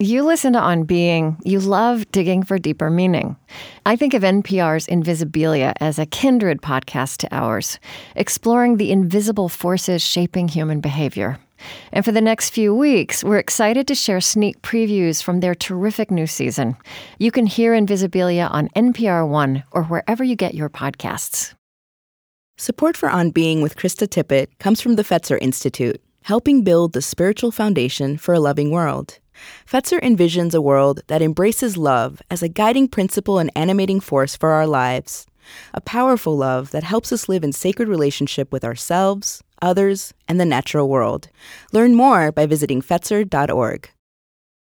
You listen to On Being, you love digging for deeper meaning. I think of NPR's Invisibilia as a kindred podcast to ours, exploring the invisible forces shaping human behavior. And for the next few weeks, we're excited to share sneak previews from their terrific new season. You can hear Invisibilia on NPR One or wherever you get your podcasts. Support for On Being with Krista Tippett comes from the Fetzer Institute, helping build the spiritual foundation for a loving world. Fetzer envisions a world that embraces love as a guiding principle and animating force for our lives. A powerful love that helps us live in sacred relationship with ourselves, others, and the natural world. Learn more by visiting Fetzer.org.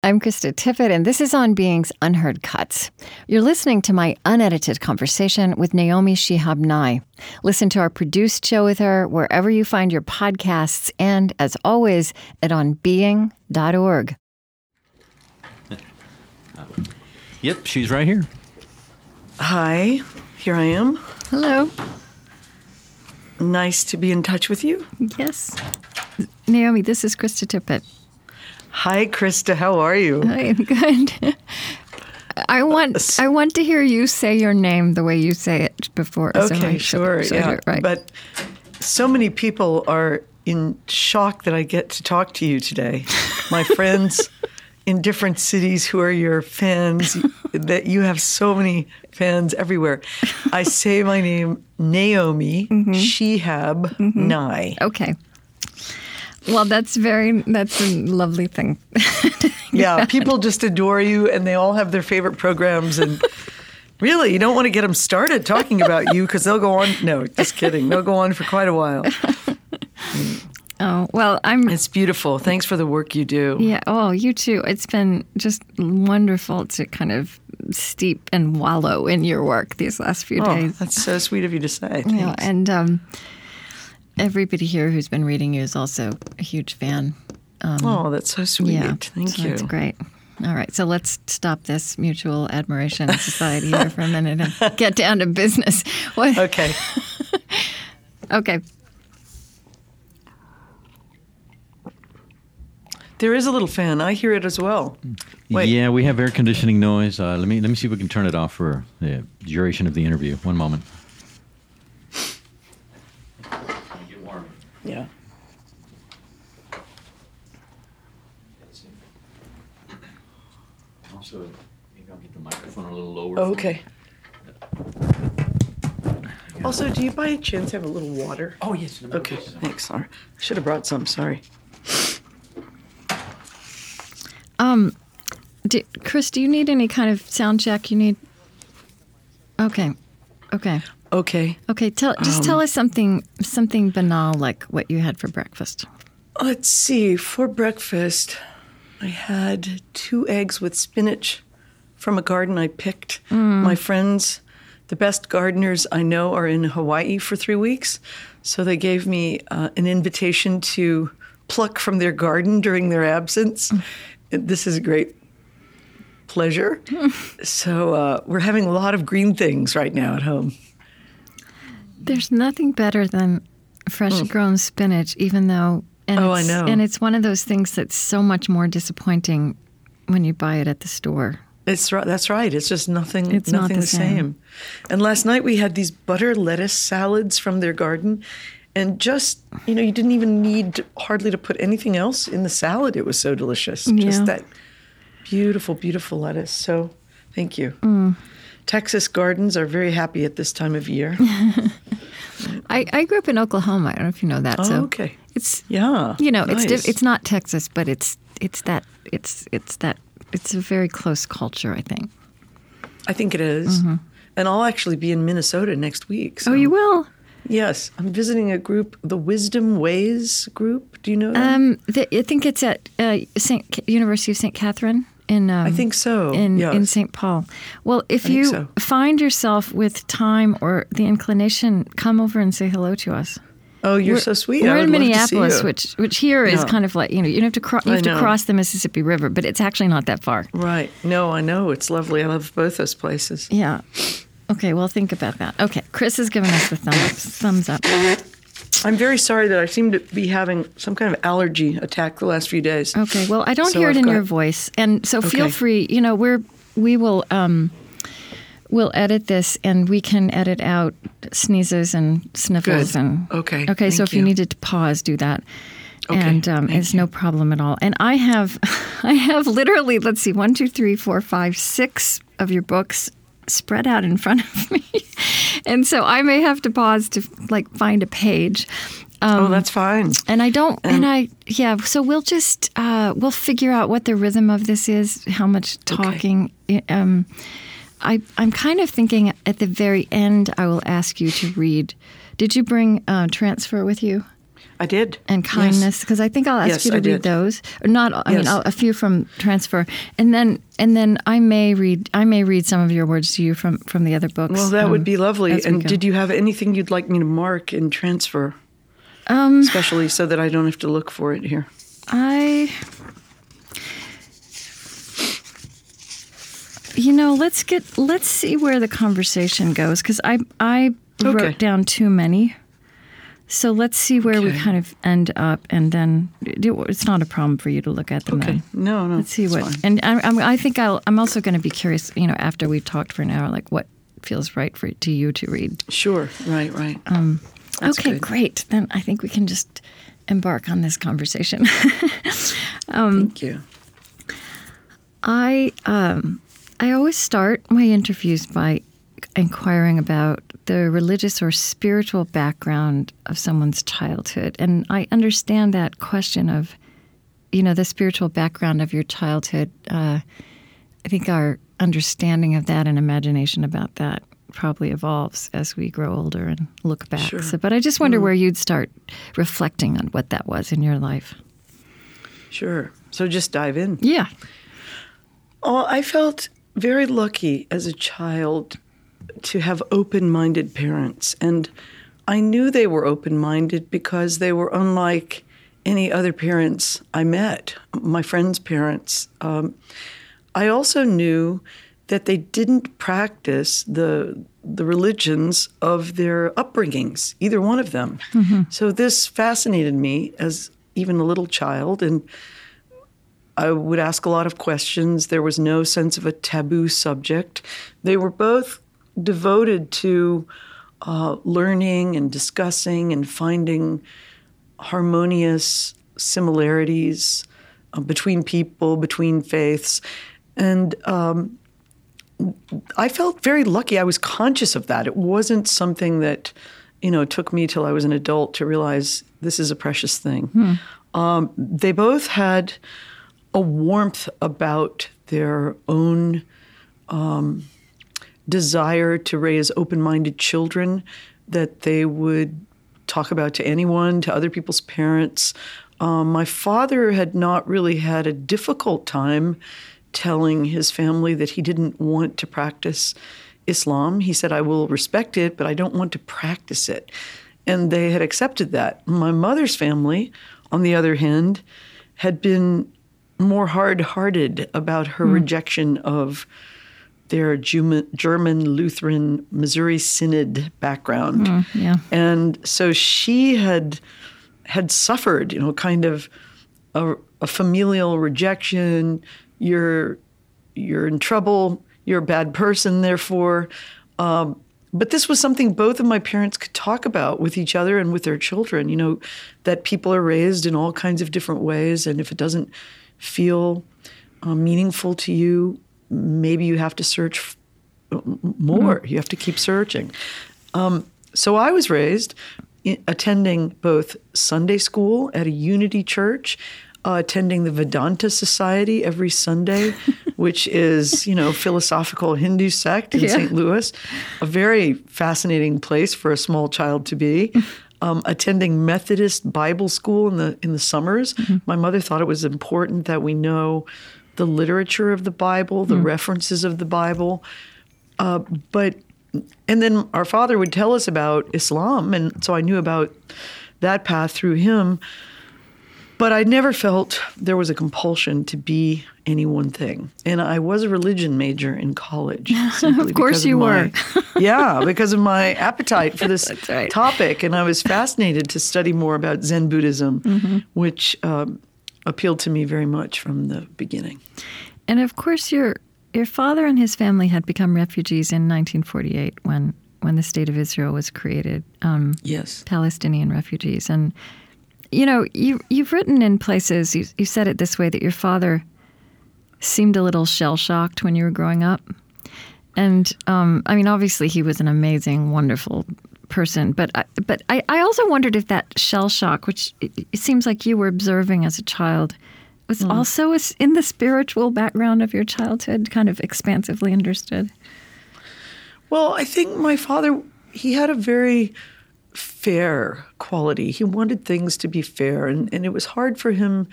I'm Krista Tippett, and this is On Being's Unheard Cuts. You're listening to my unedited conversation with Naomi Shihab Nye. Listen to our produced show with her wherever you find your podcasts, and as always, at onbeing.org. Yep, she's right here. Hi, here I am. Hello. Nice to be in touch with you. Yes. Naomi, this is Krista Tippett. Hi, Krista. How are you? I am good. I want I want to hear you say your name the way you say it before. so Okay, I sure. said yeah. it right. But so many people are in shock that I get to talk to you today. My friends in different cities who are your fans, that you have so many fans everywhere. I say my name, Naomi Mm-hmm. Shihab Nye. okay. Well, that's very that's a lovely thing. Yeah, people just adore you, and they all have their favorite programs. And really, you don't want to get them started talking about you because they'll go on. No, just kidding. They'll go on for quite a while. Oh well, I'm It's beautiful. Thanks for the work you do. yeah. Oh, you too. It's been just wonderful to kind of steep and wallow in your work these last few Oh, days. that's so sweet of you to say. Thanks. and um, everybody here who's been reading you is also a huge fan. oh, that's so sweet. Yeah, Thank so you. That's great. All right, so let's stop this mutual admiration society here for a minute and get down to business. What? Okay. Okay. There is a little fan. I hear it as well. Wait. Yeah, we have air conditioning noise. Uh, let me let me see if we can turn it off for the duration of the interview. One moment. Yeah. Also, maybe I'll get the microphone a little lower. Oh, okay. Also, do you by chance have a little water? Oh yes. Okay, thanks. Sorry. I should have brought some. Sorry. Um, do, Chris, do you need any kind of sound check? You need. Okay. Okay. Okay. Okay. Tell just Um, tell us something something banal like what you had for breakfast. Let's see. For breakfast, I had two eggs with spinach from a garden I picked. My friends, the best gardeners I know, are in Hawaii for three weeks. So they gave me uh, an invitation to pluck from their garden during their absence. This is a great pleasure. so uh, we're having a lot of green things right now at home. There's nothing better than fresh grown spinach, even though. And Mm. Oh, I it's, know. And it's one of those things that's so much more disappointing when you buy it at the store. It's right. That's right. It's just nothing. It's not nothing the the same. And last night we had these butter lettuce salads from their garden, and just you know, you didn't even need hardly to put anything else in the salad. It was so delicious. Yeah. Just that beautiful, beautiful lettuce. So, thank you. Mm. Texas gardens are very happy at this time of year. I, I grew up in Oklahoma. I don't know if you know that. oh, so okay. it's Yeah. you know it's nice. diff- it's not Texas, but it's it's that it's it's that it's a very close culture. I think. I think it is. And I'll actually be in Minnesota next week. Mm-hmm. Oh, you will. Yes, I'm visiting a group, the Wisdom Ways group. Do you know that? Um, the, I think it's at uh, Saint University of Saint Catherine in. Um, I think so, In yes. in St. Paul. Well, if I you so. find yourself with time or the inclination, come over and say hello to us. Oh, you're We're- so sweet. We're in would love to see Minneapolis, which which here is kind of like you know you have to cro- you have to cross the Mississippi River, but it's actually not that far. Right. No, I know. It's lovely. I love both those places. Yeah. Okay. Well, think about that. Okay. Chris has given us the thumbs thumbs up. I'm very sorry that I seem to be having some kind of allergy attack the last few days. Okay. Well, I don't So hear it I've in got- your voice, and so feel Okay. free. You know, we're we will um, we'll edit this, and we can edit out sneezes and sniffles Good. and Okay, Okay. So if you you. needed to pause, do that. Okay, and um, thank it's no problem at all. And I have, I have literally, let's see, one, two, three, four, five, six of your books spread out in front of me, and so I may have to pause to like find a page. oh, that's fine. And I don't, and I, yeah, so we'll just, uh, we'll figure out what the rhythm of this is, how much talking. Um, I, I'm kind of thinking at the very end, I will ask you to read. Did you bring uh, Transfer with you I did. and Kindness? Because I think I'll ask Yes, you to I read did. those. Not, I mean, I'll, a few from Transfer. And then, and then I may read, I may read some of your words to you from, from the other books. Well, that um, would be lovely. And did you have anything you'd like me to mark and transfer? Um, Especially so that I don't have to look for it here. I. You know, let's get let's see where the conversation goes because I I Okay. wrote down too many. So let's see where we kind of end up, and then it's not a problem for you to look at them. Okay. Then. No, no. Let's see what. fine. And I, I'm, think I'll, I'm also going to be curious. You know, after we've talked for an hour, like what feels right for to you to read. Sure. Right, right. That's okay, good. great. Then I think we can just embark on this conversation. Thank you. I um, I always start my interviews by inquiring about the religious or spiritual background of someone's childhood, and I understand that question of, you know, the spiritual background of your childhood. Uh, I think our understanding of that and imagination about that probably evolves as we grow older and look back. Sure. So, but I just wonder where you'd start reflecting on what that was in your life. Sure. So just dive in. Yeah. Oh, I felt very lucky as a child to have open minded parents. And I knew they were open minded because they were unlike any other parents I met, my friends' parents. Um, I also knew that they didn't practice the the religions of their upbringings, either one of them. So this fascinated me as even a little child, and I would ask a lot of questions. There was no sense of a taboo subject. They were both devoted to uh, learning and discussing and finding harmonious similarities uh, between people, between faiths. And um, I felt very lucky. I was conscious of that. It wasn't something that, you know, took me till I was an adult to realize this is a precious thing. Um, they both had a warmth about their own um, desire to raise open minded children that they would talk about to anyone, to other people's parents. Um, my father had not really had a difficult time telling his family that he didn't want to practice Islam. He said, I will respect it, but I don't want to practice it. And they had accepted that. My mother's family, on the other hand, had been more hard hearted about her rejection of their German Lutheran Missouri Synod background. yeah. And so she had had suffered, you know, kind of a, a familial rejection. You're you're in trouble. You're a bad person, therefore. Um, but this was something both of my parents could talk about with each other and with their children. You know, that people are raised in all kinds of different ways, and if it doesn't feel uh, meaningful to you, maybe you have to search more. You have to keep searching. Um, so I was raised i- attending both Sunday school at a Unity Church, uh, attending the Vedanta Society every Sunday, which is you know philosophical Hindu sect in Yeah. St. Louis, a very fascinating place for a small child to be. Um, attending Methodist Bible school in the in the summers, my mother thought it was important that we know the literature of the Bible, the references of the Bible, uh, but and then our father would tell us about Islam, and so I knew about that path through him. but I never felt there was a compulsion to be any one thing. And I was a religion major in college. of course you my, were. yeah, because of my appetite for this right. topic. And I was fascinated to study more about Zen Buddhism, Mm-hmm. which um, appealed to me very much from the beginning. And of course, your your father and his family had become refugees in 1948 when when the state of Israel was created. Um, Yes. Palestinian refugees, and you know, you you've written in places. You you said it this way that your father seemed a little shell shocked when you were growing up, and um, I mean, obviously, he was an amazing, wonderful person. But I, but I, I also wondered if that shell shock, which it, seems like you were observing as a child, was mm. also a s in the spiritual background of your childhood, kind of expansively understood. Well, I think my father, he had a very fair quality. He wanted things to be fair, and, and it was hard for him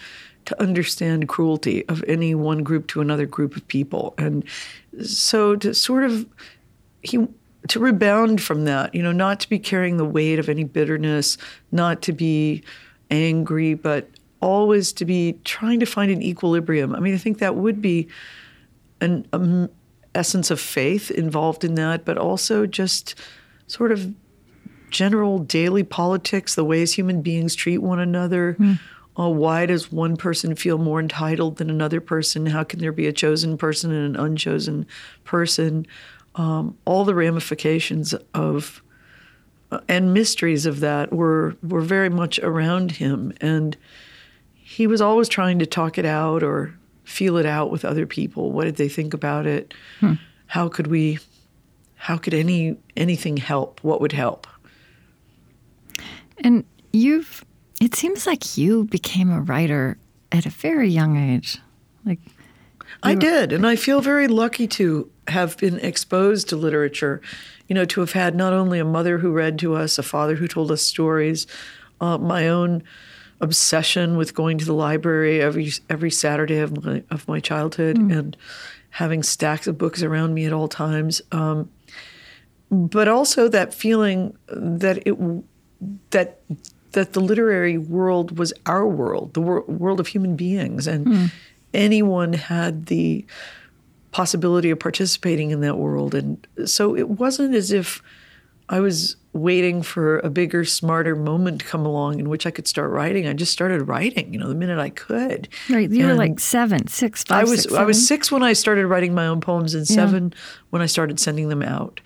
to understand cruelty of any one group to another group of people. And so to sort of, he, to rebound from that, you know, not to be carrying the weight of any bitterness, not to be angry, but always to be trying to find an equilibrium. I mean, I think that would be an um, essence of faith involved in that, but also just sort of general daily politics, the ways human beings treat one another. Uh, why does one person feel more entitled than another person? How can there be a chosen person and an unchosen person? Um, all the ramifications of uh, and mysteries of that were were very much around him, and he was always trying to talk it out or feel it out with other people. What did they think about it? How could we? How could any anything help? What would help? And you've, it seems like you became a writer at a very young age. Like, I did, and I feel very lucky to have been exposed to literature. You know, to have had not only a mother who read to us, a father who told us stories, uh, my own obsession with going to the library every every Saturday of my of my childhood and having stacks of books around me at all times. Um, but also that feeling that it that that the literary world was our world, the wor- world of human beings, and anyone had the possibility of participating in that world. And so it wasn't as if I was waiting for a bigger, smarter moment to come along in which I could start writing. I just started writing, you know, the minute I could. right, you were like seven, six, five, I was six, I was six when I started writing my own poems, and seven when I started sending them out,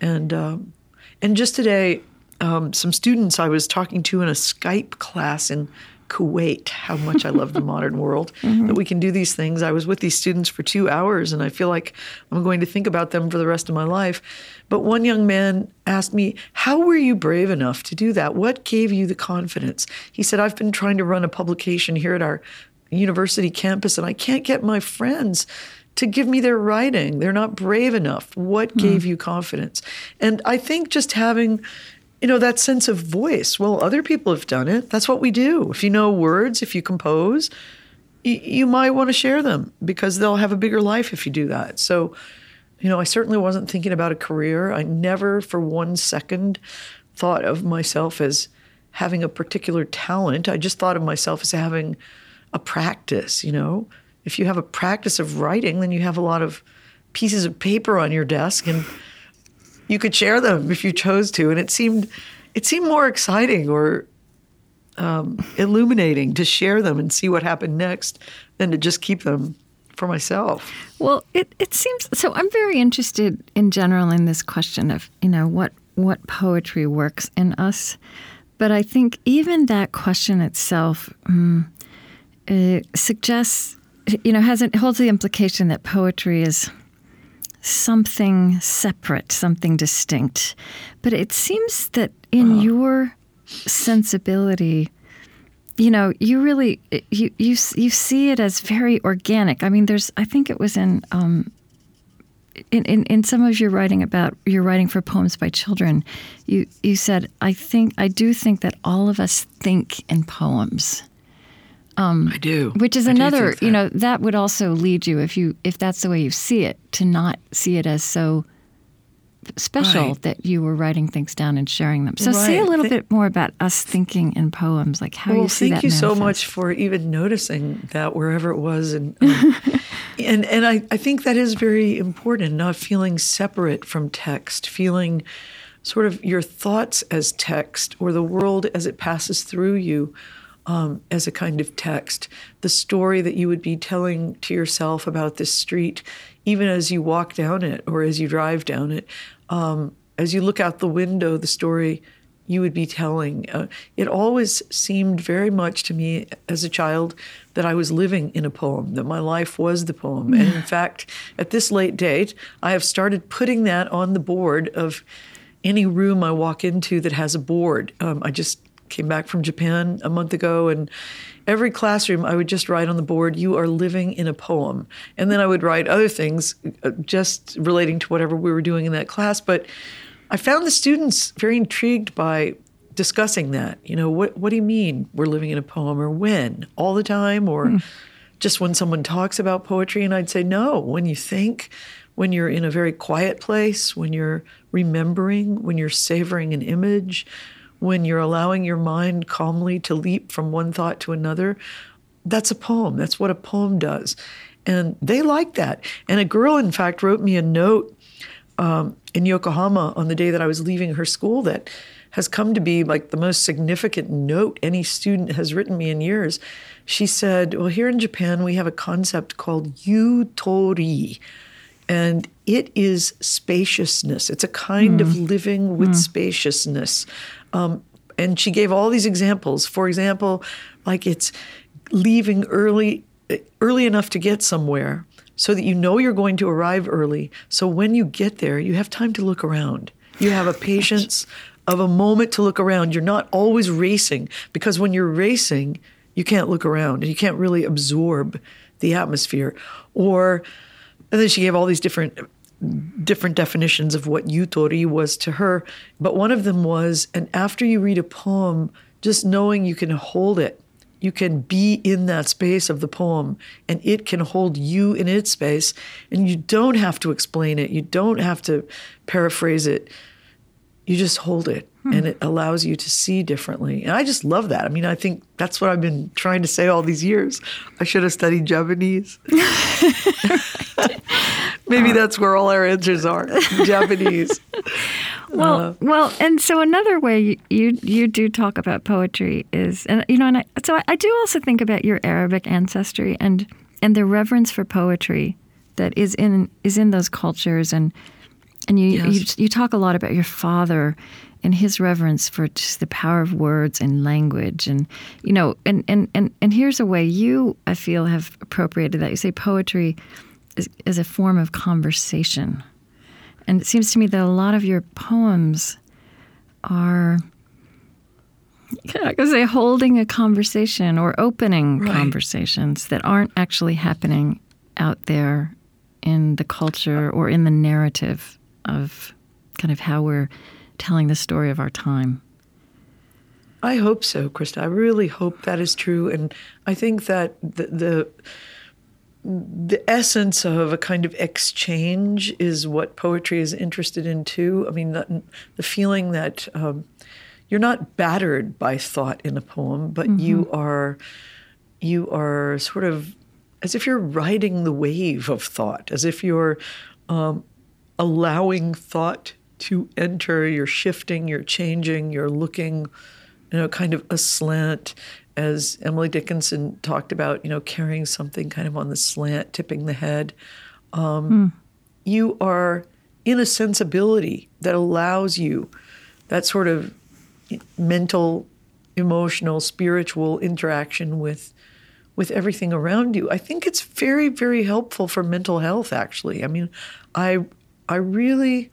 and um, and just today, um, some students I was talking to in a Skype class in Kuwait. How much I love the modern world mm-hmm. that we can do these things. I was with these students for two hours, and I feel like I'm going to think about them for the rest of my life. But one young man asked me, "How were you brave enough to do that? What gave you the confidence?" He said, "I've been trying to run a publication here at our university campus, and I can't get my friends to give me their writing. They're not brave enough. What hmm. gave you confidence? And I think just having, you know, that sense of voice. Well, other people have done it. That's what we do. If you know words, if you compose, y- you might want to share them because they'll have a bigger life if you do that. So, you know, I certainly wasn't thinking about a career. I never for one second thought of myself as having a particular talent. I just thought of myself as having a practice, you know. If you have a practice of writing, then you have a lot of pieces of paper on your desk and you could share them if you chose to. And it seemed it seemed more exciting or um, illuminating to share them and see what happened next than to just keep them for myself. Well, it, it seems so. I'm very interested in general in this question of you know what what poetry works in us, but I think even that question itself um, uh, suggests you know has it holds the implication that poetry is something separate, something distinct. But it seems that in your sensibility, you know, you really you you you see it as very organic. I mean, there's I think it was in um, in, in in some of your writing about your writing for poems by children. You you said I think I do think that all of us think in poems I do. which is I another you know that would also lead you if you if that's the way you see it to not see it as so special Right. that you were writing things down and sharing them. So say a little Thi- bit more about us thinking in poems, like how well, you see thank you so much for even noticing that wherever it was, and um, and and I, I think that is very important. Not feeling separate from text, feeling sort of your thoughts as text, or the world as it passes through you um, as a kind of text. The story that you would be telling to yourself about this street, even as you walk down it or as you drive down it. Um, as you look out the window, the story you would be telling. Uh, it always seemed very much to me as a child that I was living in a poem, that my life was the poem. And in fact, at this late date, I have started putting that on the board of any room I walk into that has a board. Um, I just came back from Japan a month ago, and every classroom I would just write on the board, You are living in a poem. And then I would write other things uh, just relating to whatever we were doing in that class. But I found the students very intrigued by discussing that. You know, what, what do you mean we're living in a poem, or when? All the time, or just when someone talks about poetry? And I'd say, no, when you think, when you're in a very quiet place, when you're remembering, when you're savoring an image, when you're allowing your mind calmly to leap from one thought to another, that's a poem. That's what a poem does. And they like that. And a girl, in fact, wrote me a note um, in Yokohama on the day that I was leaving her school that has come to be like the most significant note any student has written me in years. She said, Well, here in Japan, we have a concept called yutori. And it is spaciousness. It's a kind of living with spaciousness. Um, and she gave all these examples. For example, like it's leaving early, early enough to get somewhere so that you know you're going to arrive early. So when you get there, you have time to look around. You have a patience of a moment to look around. You're not always racing because when you're racing, you can't look around and you can't really absorb the atmosphere. Or, and then she gave all these different different definitions of what yutori was to her. But one of them was, and after you read a poem, just knowing you can hold it, you can be in that space of the poem, and it can hold you in its space, and you don't have to explain it, you don't have to paraphrase it. You just hold it, hmm. and it allows you to see differently. And I just love that. I mean, I think that's what I've been trying to say all these years. I should have studied Japanese. Maybe that's where all our answers are Japanese. Well, uh-huh. well, and so another way you, you you do talk about poetry is, and you know, and I, so I, I do also think about your Arabic ancestry and and the reverence for poetry that is in is in those cultures, and and you Yes. you, you talk a lot about your father and his reverence for just the power of words and language, and you know, and and and and here's a way you I feel have appropriated that. You say poetry is, is a form of conversation. And it seems to me that a lot of your poems are, I could say, holding a conversation or opening Right. conversations that aren't actually happening out there in the culture or in the narrative of kind of how we're telling the story of our time. I hope so, Krista. I really hope that is true, and I think that the the, the essence of a kind of exchange is what poetry is interested in too. I mean, the, the feeling that um, you're not battered by thought in a poem, but you are you are sort of as if you're riding the wave of thought, as if you're um, allowing thought to enter. You're shifting, you're changing, you're looking, you know, kind of aslant, as Emily Dickinson talked about, you know, carrying something kind of on the slant, tipping the head. Um, You are in a sensibility that allows you that sort of mental, emotional, spiritual interaction with with everything around you. I think it's very, very helpful for mental health. Actually, I mean, I I really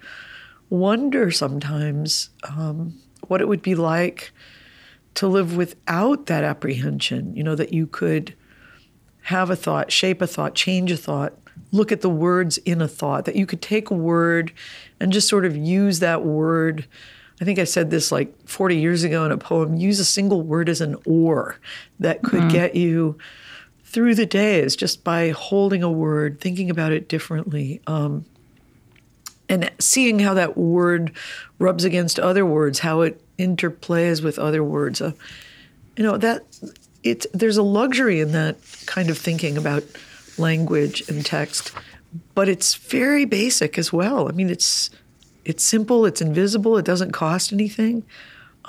wonder sometimes um, what it would be like to live without that apprehension. You know that you could have a thought, shape a thought, change a thought, look at the words in a thought, that you could take a word and just sort of use that word. I think I said this like 40 years ago in a poem use a single word as an oar that could get you through the days just by holding a word, thinking about it differently. Um, and seeing how that word rubs against other words, how it interplays with other words. Uh, you know that it's there's a luxury in that kind of thinking about language and text, but it's very basic as well. I mean, it's it's simple, it's invisible, it doesn't cost anything.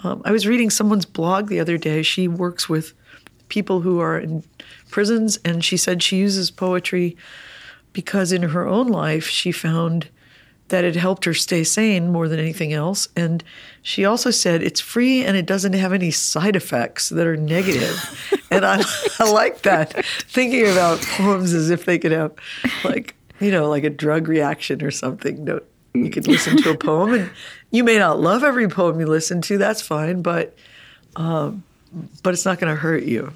Um, I was reading someone's blog the other day. She works with people who are in prisons, and she said she uses poetry because in her own life she found that it helped her stay sane more than anything else. And she also said it's free and it doesn't have any side effects that are negative. and I, I like that, thinking about poems as if they could have, like, you know, like a drug reaction or something. No, you could listen to a poem, and you may not love every poem you listen to. That's fine, but um, but it's not going to hurt you.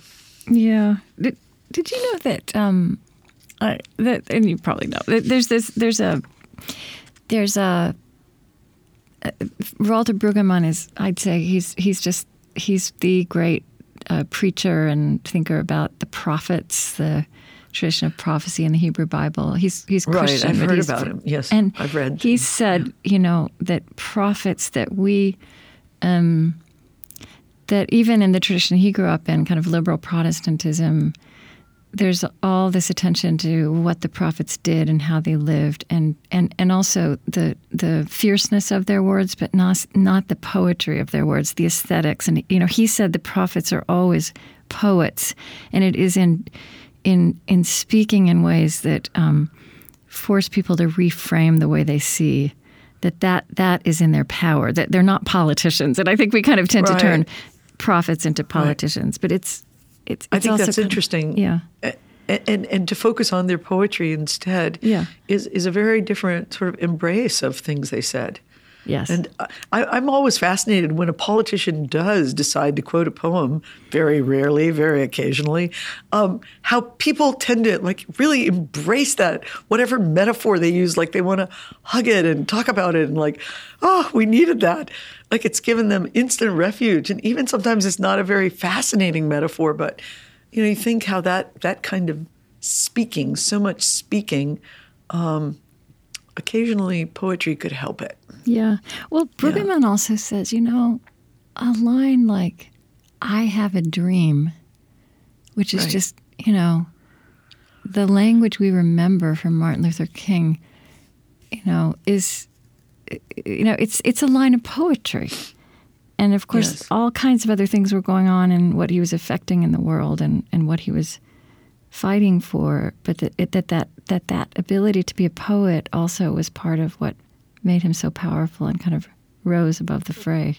Yeah. Did, did you know that? Um, I, that and you probably know. There's this. There's a. There's a. Uh, Walter Brueggemann is. I'd say he's he's just he's the great uh, preacher and thinker about the prophets, the tradition of prophecy in the Hebrew Bible. He's he's Christian. Right, I've heard about him. Yes, and I've read. He said, you know, that prophets that we, um, that even in the tradition he grew up in, kind of liberal Protestantism, there's all this attention to what the prophets did and how they lived, and and and also the the fierceness of their words, but not not the poetry of their words, the aesthetics. And you know, he said the prophets are always poets, and it is in in in speaking in ways that um, force people to reframe the way they see that that that is in their power that they're not politicians and i think we kind of tend right. to turn prophets into politicians right. but it's it's, it's i think that's of, interesting yeah and, and and to focus on their poetry instead yeah. is is a very different sort of embrace of things they said Yes. And I, am always fascinated when a politician does decide to quote a poem, very rarely, very occasionally, um, how people tend to like really embrace that, whatever metaphor they use, like they want to hug it and talk about it and like, oh, we needed that. Like it's given them instant refuge. And even sometimes it's not a very fascinating metaphor, but you know, you think how that that kind of speaking, so much speaking, um, occasionally poetry could help it. Yeah. Well, Brueggemann yeah. also says, you know, a line like, I have a dream, which is right. just, you know, the language we remember from Martin Luther King, you know, is, you know, it's, it's a line of poetry. And of course, yes. all kinds of other things were going on and what he was affecting in the world and, and what he was fighting for. But that, it, that, that, that that ability to be a poet also was part of what made him so powerful and kind of rose above the fray.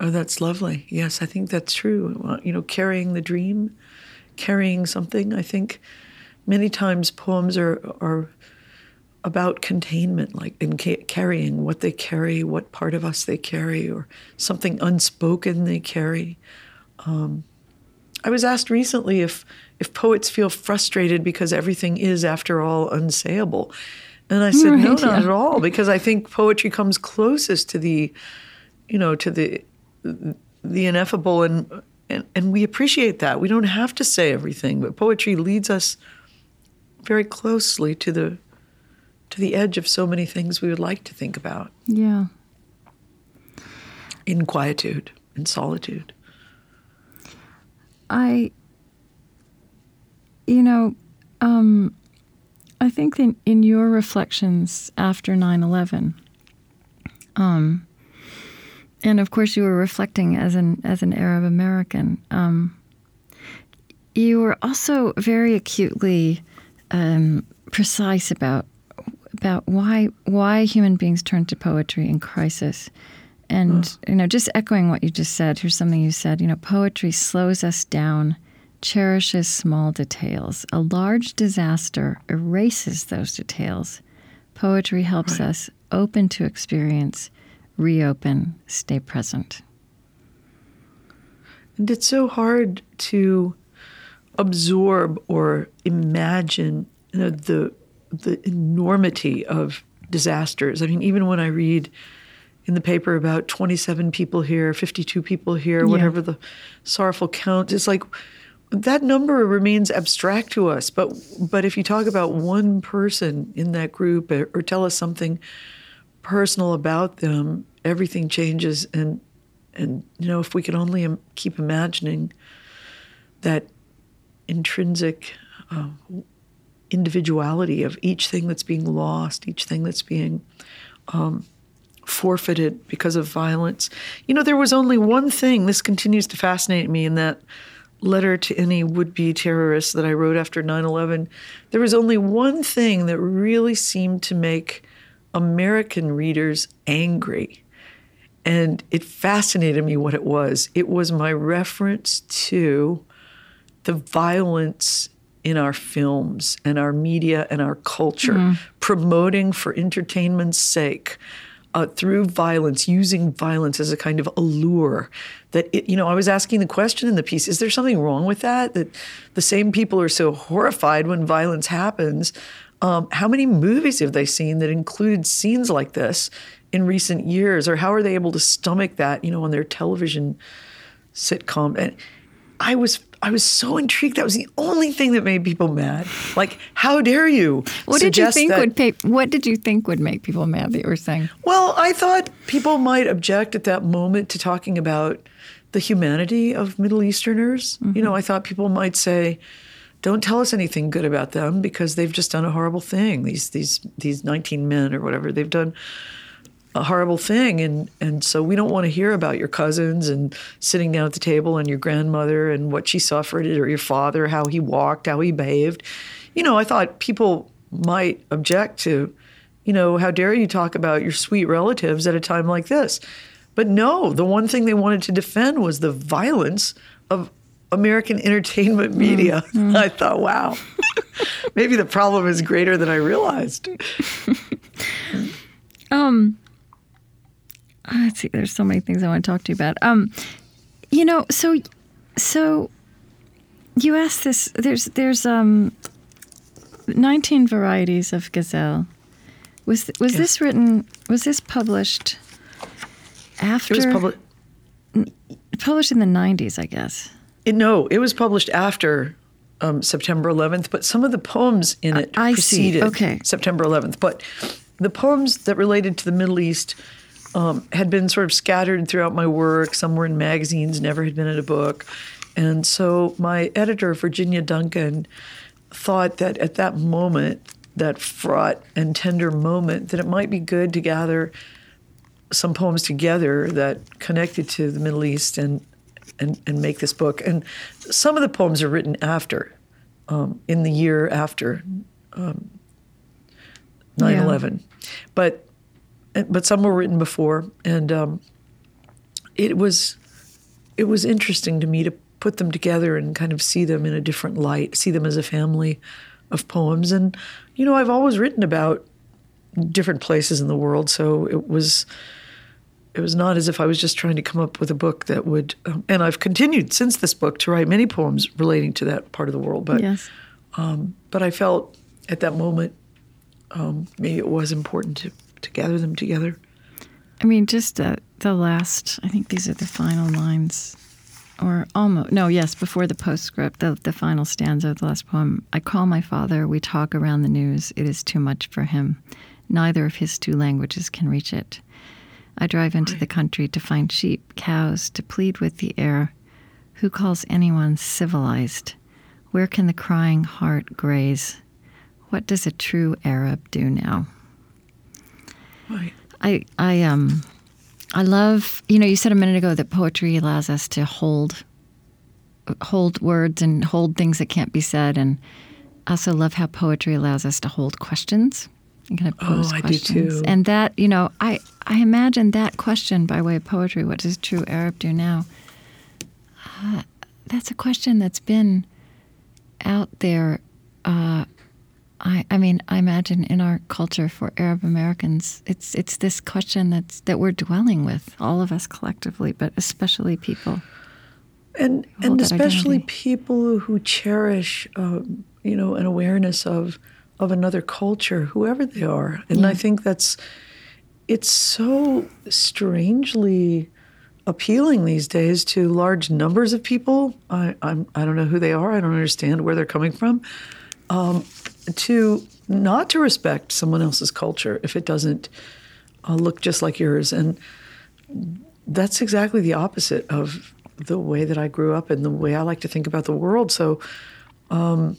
Oh, that's lovely. Yes, I think that's true. You know, carrying the dream, carrying something. I think many times poems are are about containment, like in ca- carrying what they carry, what part of us they carry, or something unspoken they carry. Um, I was asked recently if if poets feel frustrated because everything is, after all, unsayable. And I said, right, no, not yeah. at all, because I think poetry comes closest to the, you know, to the the ineffable, and, and and we appreciate that. We don't have to say everything, but poetry leads us very closely to the to the edge of so many things we would like to think about. Yeah. In quietude, in solitude. I, you know, um, I think in, in your reflections after 9 11, um, and of course you were reflecting as an as an Arab American. Um, you were also very acutely um, precise about about why why human beings turn to poetry in crisis, and you know, just echoing what you just said. Here's something you said. You know, poetry slows us down cherishes small details. A large disaster erases those details. Poetry helps right. us open to experience, reopen, stay present. And it's so hard to absorb or imagine you know, the the enormity of disasters. I mean, even when I read in the paper about 27 people here, 52 people here, yeah. whatever the sorrowful count, it's like that number remains abstract to us. But but if you talk about one person in that group or, or tell us something personal about them, everything changes. And and you know, if we could only keep imagining that intrinsic uh, individuality of each thing that's being lost, each thing that's being um, forfeited because of violence. You know, there was only one thing, this continues to fascinate me in that letter to any would be terrorists that I wrote after 9 11. There was only one thing that really seemed to make American readers angry. And it fascinated me what it was. It was my reference to the violence in our films and our media and our culture, mm. promoting for entertainment's sake. Uh, through violence, using violence as a kind of allure. That it, you know, I was asking the question in the piece: Is there something wrong with that? That the same people are so horrified when violence happens. Um, how many movies have they seen that included scenes like this in recent years, or how are they able to stomach that? You know, on their television sitcom. And I was I was so intrigued. That was the only thing that made people mad. Like, how dare you? What did you think that, would pay, What did you think would make people mad? That you were saying. Well, I thought people might object at that moment to talking about the humanity of Middle Easterners. Mm-hmm. You know, I thought people might say, "Don't tell us anything good about them because they've just done a horrible thing." These these these nineteen men or whatever they've done a horrible thing. And and so we don't want to hear about your cousins and sitting down at the table and your grandmother and what she suffered or your father how he walked how he behaved. You know i thought people might object to you know how dare you talk about your sweet relatives at a time like this. But no the one thing they wanted to defend was the violence of american entertainment media. Mm-hmm. i thought wow. Maybe the problem is greater than i realized. Um let's see. There's so many things I want to talk to you about. Um, you know, so so you asked this. There's there's um, 19 varieties of gazelle. Was was yes. this written? Was this published after? It was published. Published in the 90s, I guess. It, no, it was published after um, September 11th, but some of the poems in it I preceded see. Okay. September 11th. But the poems that related to the Middle East um, had been sort of scattered throughout my work. Some were in magazines, never had been in a book. And so my editor, Virginia Duncan, thought that at that moment, that fraught and tender moment, that it might be good to gather some poems together that connected to the Middle East and and, and make this book. And some of the poems are written after, um, in the year after um, 9/11, yeah. but but some were written before, and um, it was it was interesting to me to put them together and kind of see them in a different light, see them as a family of poems. And you know, I've always written about different places in the world, so it was it was not as if I was just trying to come up with a book that would. Um, and I've continued since this book to write many poems relating to that part of the world, but yes. um, but I felt at that moment um, maybe it was important to to gather them together. I mean, just uh, the last, I think these are the final lines, or almost, no, yes, before the postscript, the, the final stanza of the last poem. I call my father, we talk around the news, it is too much for him. Neither of his two languages can reach it. I drive into the country to find sheep, cows, to plead with the air. Who calls anyone civilized? Where can the crying heart graze? What does a true Arab do now? Right. I I um I love you know you said a minute ago that poetry allows us to hold hold words and hold things that can't be said and I also love how poetry allows us to hold questions and kind of pose oh, questions. Do too. And that, you know, I, I imagine that question by way of poetry, what does true Arab do now? Uh, that's a question that's been out there uh, I, I mean, I imagine in our culture for Arab Americans, it's it's this question that's that we're dwelling with, all of us collectively, but especially people. And and especially identity. people who cherish, um, you know, an awareness of of another culture, whoever they are. And yeah. I think that's it's so strangely appealing these days to large numbers of people. I I'm, I don't know who they are. I don't understand where they're coming from. Um, to not to respect someone else's culture if it doesn't uh, look just like yours, and that's exactly the opposite of the way that I grew up and the way I like to think about the world. So, um,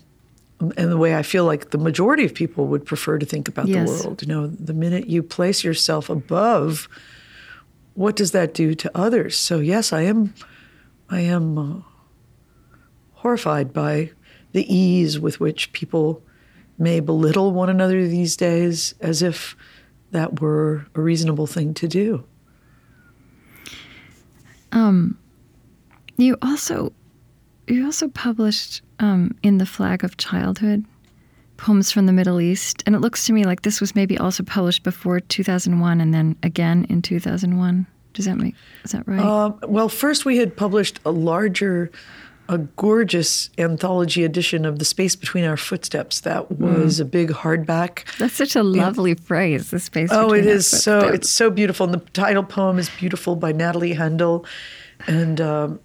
and the way I feel like the majority of people would prefer to think about Yes. the world. You know, the minute you place yourself above, what does that do to others? So, yes, I am, I am uh, horrified by the ease with which people may belittle one another these days, as if that were a reasonable thing to do. You also you also published um, in the Flag of Childhood poems from the Middle East, and it looks to me like this was maybe also published before 2001, and then again in 2001. Does that make is that right? Um, well, first we had published a larger, a gorgeous anthology edition of The Space Between Our Footsteps. That was a big hardback. That's such a lovely phrase. The space. Oh, between it is so it's so beautiful. And the title poem is beautiful by Natalie Handal, and um,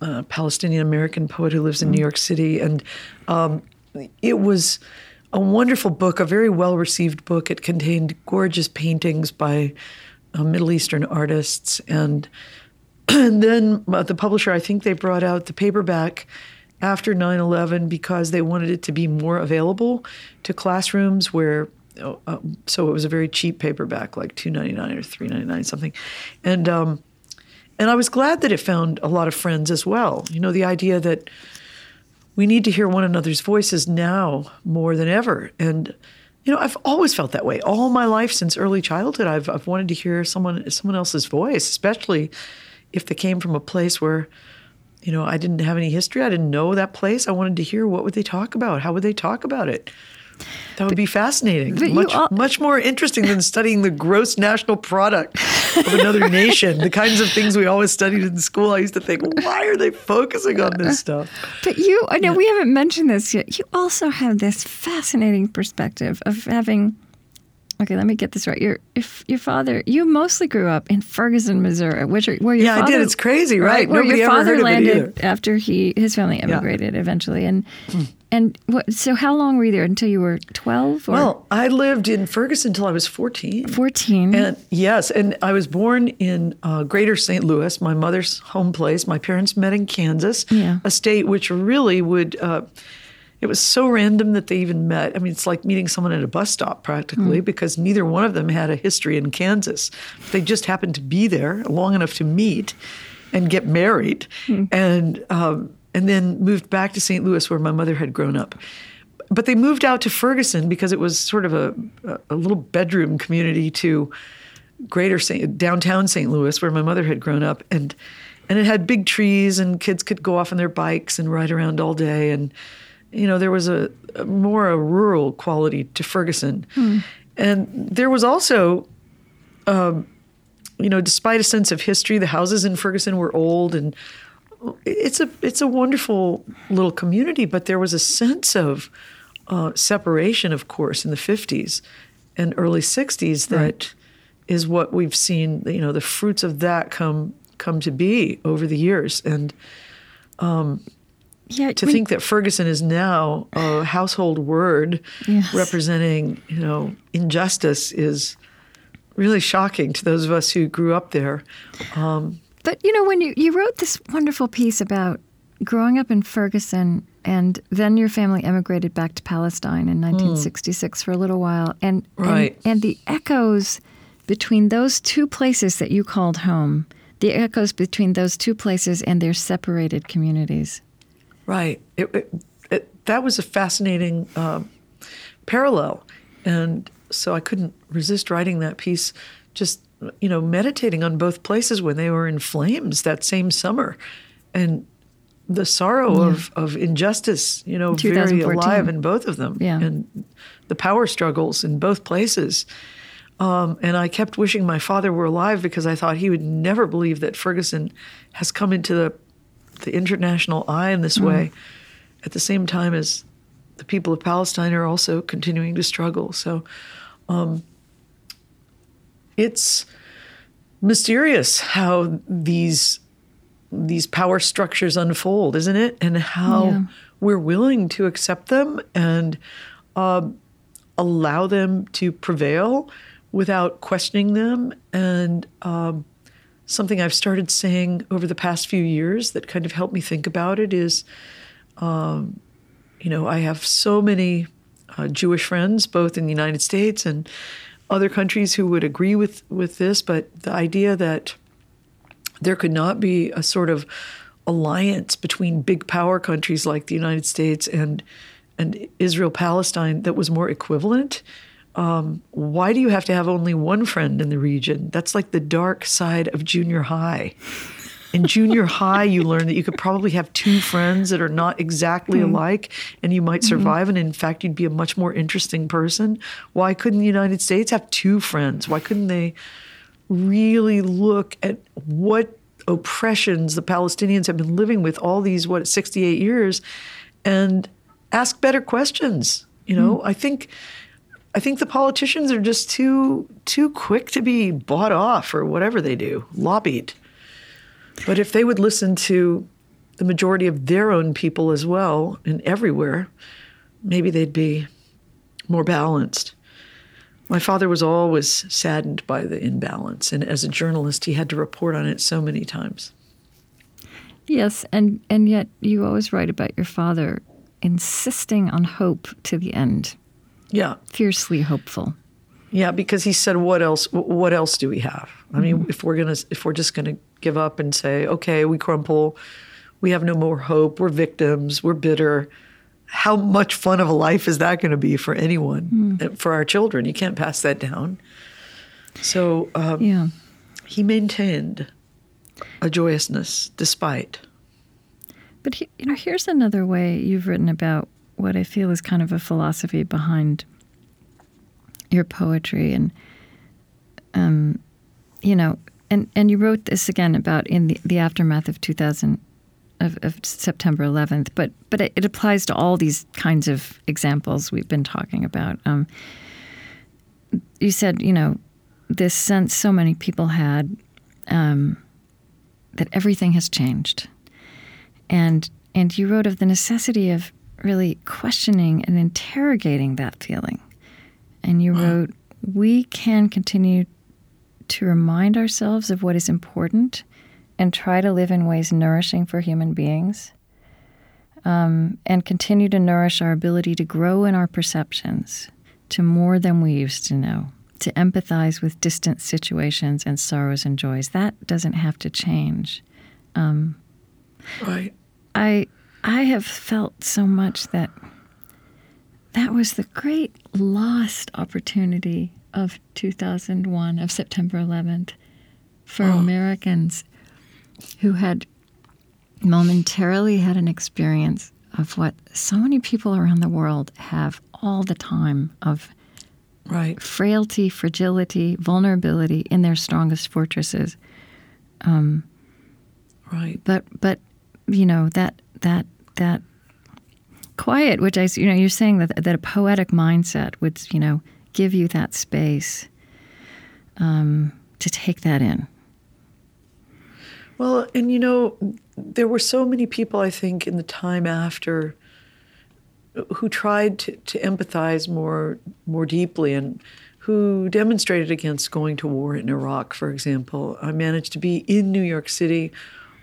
a Palestinian American poet who lives in New York City. And um, it was a wonderful book, a very well received book. It contained gorgeous paintings by uh, Middle Eastern artists, and and then uh, the publisher, I think they brought out the paperback after 9 11 because they wanted it to be more available to classrooms where. Uh, uh, so it was a very cheap paperback, like two ninety nine or three ninety nine something, and um, and I was glad that it found a lot of friends as well. You know, the idea that we need to hear one another's voices now more than ever, and you know, I've always felt that way all my life since early childhood. I've I've wanted to hear someone someone else's voice, especially if they came from a place where, you know, I didn't have any history. I didn't know that place. I wanted to hear what would they talk about? How would they talk about it? That would be fascinating. Much al- much more interesting than studying the gross national product of another nation. The kinds of things we always studied in school. I used to think, why are they focusing on this stuff? But you, I know we haven't mentioned this yet. You also have this fascinating perspective of having. Okay, let me get this right. Your if your father, you mostly grew up in Ferguson, Missouri, which are, where your Yeah, I father, did. It's crazy, right? Where Nobody your father landed. Hmm. after he his family emigrated eventually, and and what? So how long were you there until you were twelve Well, I lived in Ferguson until I was 14. fourteen? And yes, and I was born in uh, Greater St. Louis, my mother's home place. My parents met in Kansas, Yeah. a state which really would. Uh, it was so random that they even met. I mean, it's like meeting someone at a bus stop practically, because neither one of them had a history in Kansas. They just happened to be there long enough to meet and get married, and um, and then moved back to St. Louis, where my mother had grown up but they moved out to Ferguson because it was sort of a, a, little bedroom community to greater St. downtown St. Louis where my mother had grown up and and it had big trees and kids could go off on their bikes and ride around all day and you know there was a, a more a rural quality to Ferguson and there was also um, you know despite a sense of history the houses in Ferguson were old and it's a it's a wonderful little community, but there was a sense of uh, separation, of course, in the '50s and early '60s that is what we've seen. You know, the fruits of that come come to be over the years, and yeah, to when- think that Ferguson is now a household word Yes. representing you know injustice is really shocking to those of us who grew up there. Um, but you know, when you, you wrote this wonderful piece about growing up in Ferguson and then your family emigrated back to Palestine in hmm. 1966 for a little while, and, Right. and and the echoes between those two places that you called home, the echoes between those two places and their separated communities. Right. It, it, it, that was a fascinating um, parallel. And so I couldn't resist writing that piece, just, you know, meditating on both places when they were in flames that same summer. And the sorrow of, of injustice, you know, very 2014. alive in both of them. Yeah. And the power struggles in both places. Um, and I kept wishing my father were alive because I thought he would never believe that Ferguson has come into the, the international eye in this way at the same time as the people of Palestine are also continuing to struggle. So um, it's mysterious how these these power structures unfold, isn't it? And how Yeah. we're willing to accept them and um, allow them to prevail without questioning them. And um, something I've started saying over the past few years that kind of helped me think about it is, um, you know, I have so many uh, Jewish friends, both in the United States and other countries, who would agree with with this. But the idea that there could not be a sort of alliance between big power countries like the United States and and Israel Palestine that was more equivalent. Um, why do you have to have only one friend in the region? That's like the dark side of junior high. In junior high, you learn that you could probably have two friends that are not exactly mm. alike and you might survive. Mm-hmm. And in fact, you'd be a much more interesting person. Why couldn't the United States have two friends? Why couldn't they really look at what oppressions the Palestinians have been living with all these, what, 68 years and ask better questions? You know, mm. I think. I think the politicians are just too too quick to be bought off or whatever they do, lobbied. But if they would listen to the majority of their own people as well and everywhere, maybe they'd be more balanced. My father was always saddened by the imbalance, and as a journalist, he had to report on it so many times. Yes, and, and yet you always write about your father insisting on hope to the end. Yeah. Fiercely hopeful. Yeah, because he said, "What else? What else do we have? I mean, mm-hmm. if we're gonna, if we're just gonna give up and say, okay, we crumple, we have no more hope, we're victims, we're bitter. How much fun of a life is that going to be for anyone? Mm. For our children, you can't pass that down. So, um, yeah, he maintained a joyousness despite. But he, you know, here's another way you've written about what I feel is kind of a philosophy behind your poetry and um, you know and and you wrote this again about in the, the aftermath of 2000 of, of September 11th but but it, it, applies to all these kinds of examples we've been talking about. Um, you said you know this sense so many people had um, that everything has changed. And and you wrote of the necessity of really questioning and interrogating that feeling and you wrote, We can continue to remind ourselves of what is important and try to live in ways nourishing for human beings, um, and continue to nourish our ability to grow in our perceptions to more than we used to know, to empathize with distant situations and sorrows and joys. That doesn't have to change. Um, right. I I have felt so much that that was the great lost opportunity of 2001, of September 11th, for oh. Americans who had momentarily had an experience of what so many people around the world have all the time of right. frailty, fragility, vulnerability in their strongest fortresses. Um, right. But but you know that that that quiet, which I, you know, you're saying that that a poetic mindset would, you know, give you that space um, to take that in. Well, and you know, there were so many people, I think, in the time after who tried to, to empathize more more deeply and who demonstrated against going to war in Iraq, for example. I managed to be in New York City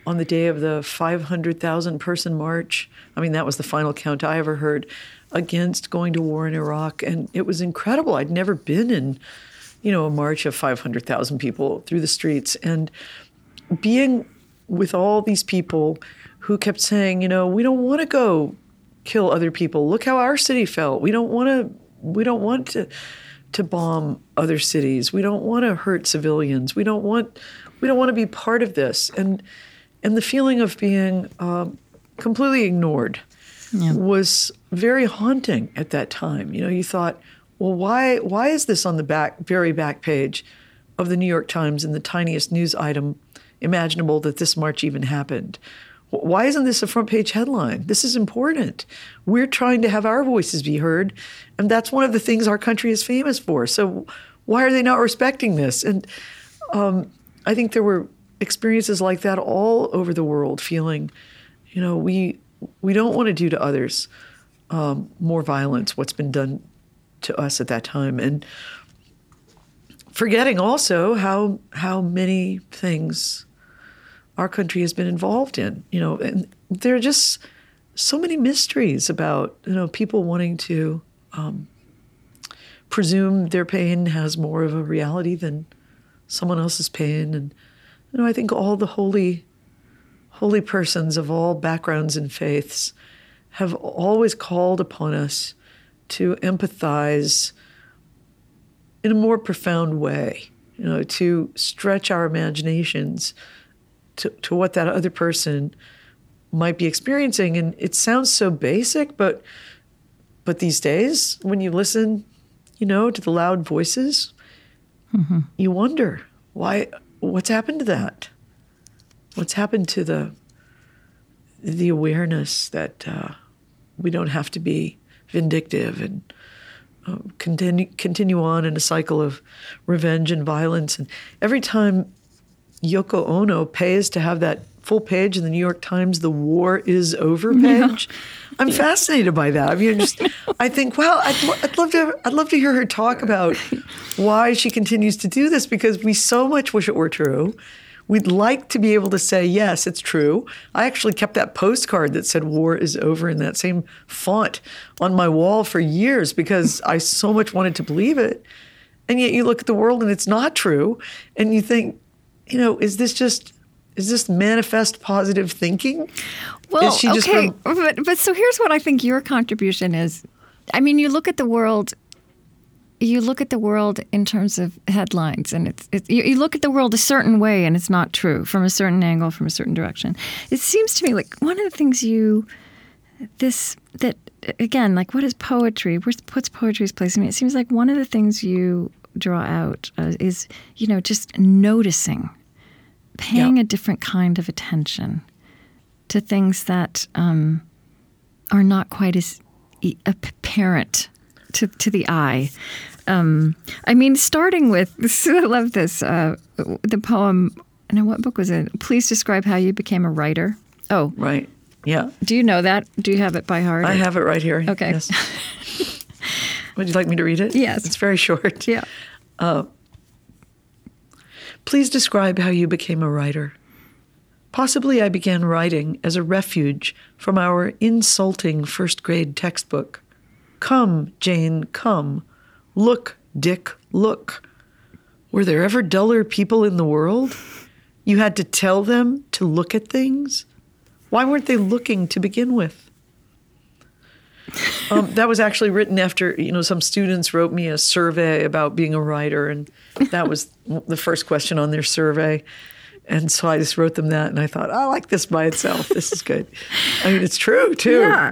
on the day of the 500,000 person march. I mean, that was the final count I ever heard against going to war in Iraq. And it was incredible. I'd never been in, you know, a march of 500,000 people through the streets. And being with all these people who kept saying, you know, we don't want to go kill other people. Look how our city felt. We don't want to, we don't want to, to bomb other cities. We don't want to hurt civilians. We don't want, we don't want to be part of this. And, and the feeling of being um, completely ignored yeah. was very haunting at that time. You know, you thought, well, why why is this on the back very back page of the New York Times in the tiniest news item imaginable that this march even happened? Why isn't this a front page headline? This is important. We're trying to have our voices be heard, and that's one of the things our country is famous for. So why are they not respecting this? And um, I think there were experiences like that all over the world, feeling, you know, we we don't want to do to others um, more violence. What's been done to us at that time, and forgetting also how how many things our country has been involved in. You know, and there are just so many mysteries about you know people wanting to um, presume their pain has more of a reality than someone else's pain, and you know I think all the holy holy persons of all backgrounds and faiths have always called upon us to empathize in a more profound way, you know, to stretch our imaginations to, to what that other person might be experiencing. And it sounds so basic, but but these days, when you listen, you know, to the loud voices, mm-hmm. you wonder why what's happened to that? What's happened to the the awareness that uh, we don't have to be vindictive and uh, continue continue on in a cycle of revenge and violence. And every time Yoko Ono pays to have that full page in the New York Times, "The War is Over" page. Yeah. I'm yeah. fascinated by that. I mean, just I think, well, I'd, I'd love to I'd love to hear her talk about why she continues to do this because we so much wish it were true. We'd like to be able to say, yes, it's true. I actually kept that postcard that said war is over in that same font on my wall for years because I so much wanted to believe it. And yet you look at the world and it's not true. And you think, you know, is this just is this manifest positive thinking? Well, okay, but but so here's what I think your contribution is. I mean, you look at the world you look at the world in terms of headlines, and it's, it's you, you, look at the world a certain way, and it's not true from a certain angle, from a certain direction. It seems to me like one of the things you this that again, like what is poetry? Where's, what's poetry's place? I mean, it seems like one of the things you draw out uh, is you know just noticing, paying a different kind of attention to things that um, are not quite as apparent to, to the eye. Um, I mean, starting with, I love this, uh, the poem, now what book was it? Please describe how you became a writer. Oh. Right. Yeah. Do you know that? Do you have it by heart? I have it right here. Okay. Yes. Would you like me to read it? Yes. It's very short. Yeah. Uh, please describe how you became a writer. Possibly I began writing as a refuge from our insulting first grade textbook. Come, Jane, come. Look, Dick, look. Were there ever duller people in the world? You had to tell them to look at things? Why weren't they looking to begin with? Um, that was actually written after you know some students wrote me a survey about being a writer, and that was the first question on their survey. And so I just wrote them that, and I thought, I like this by itself. This is good. I mean, it's true too. Yeah.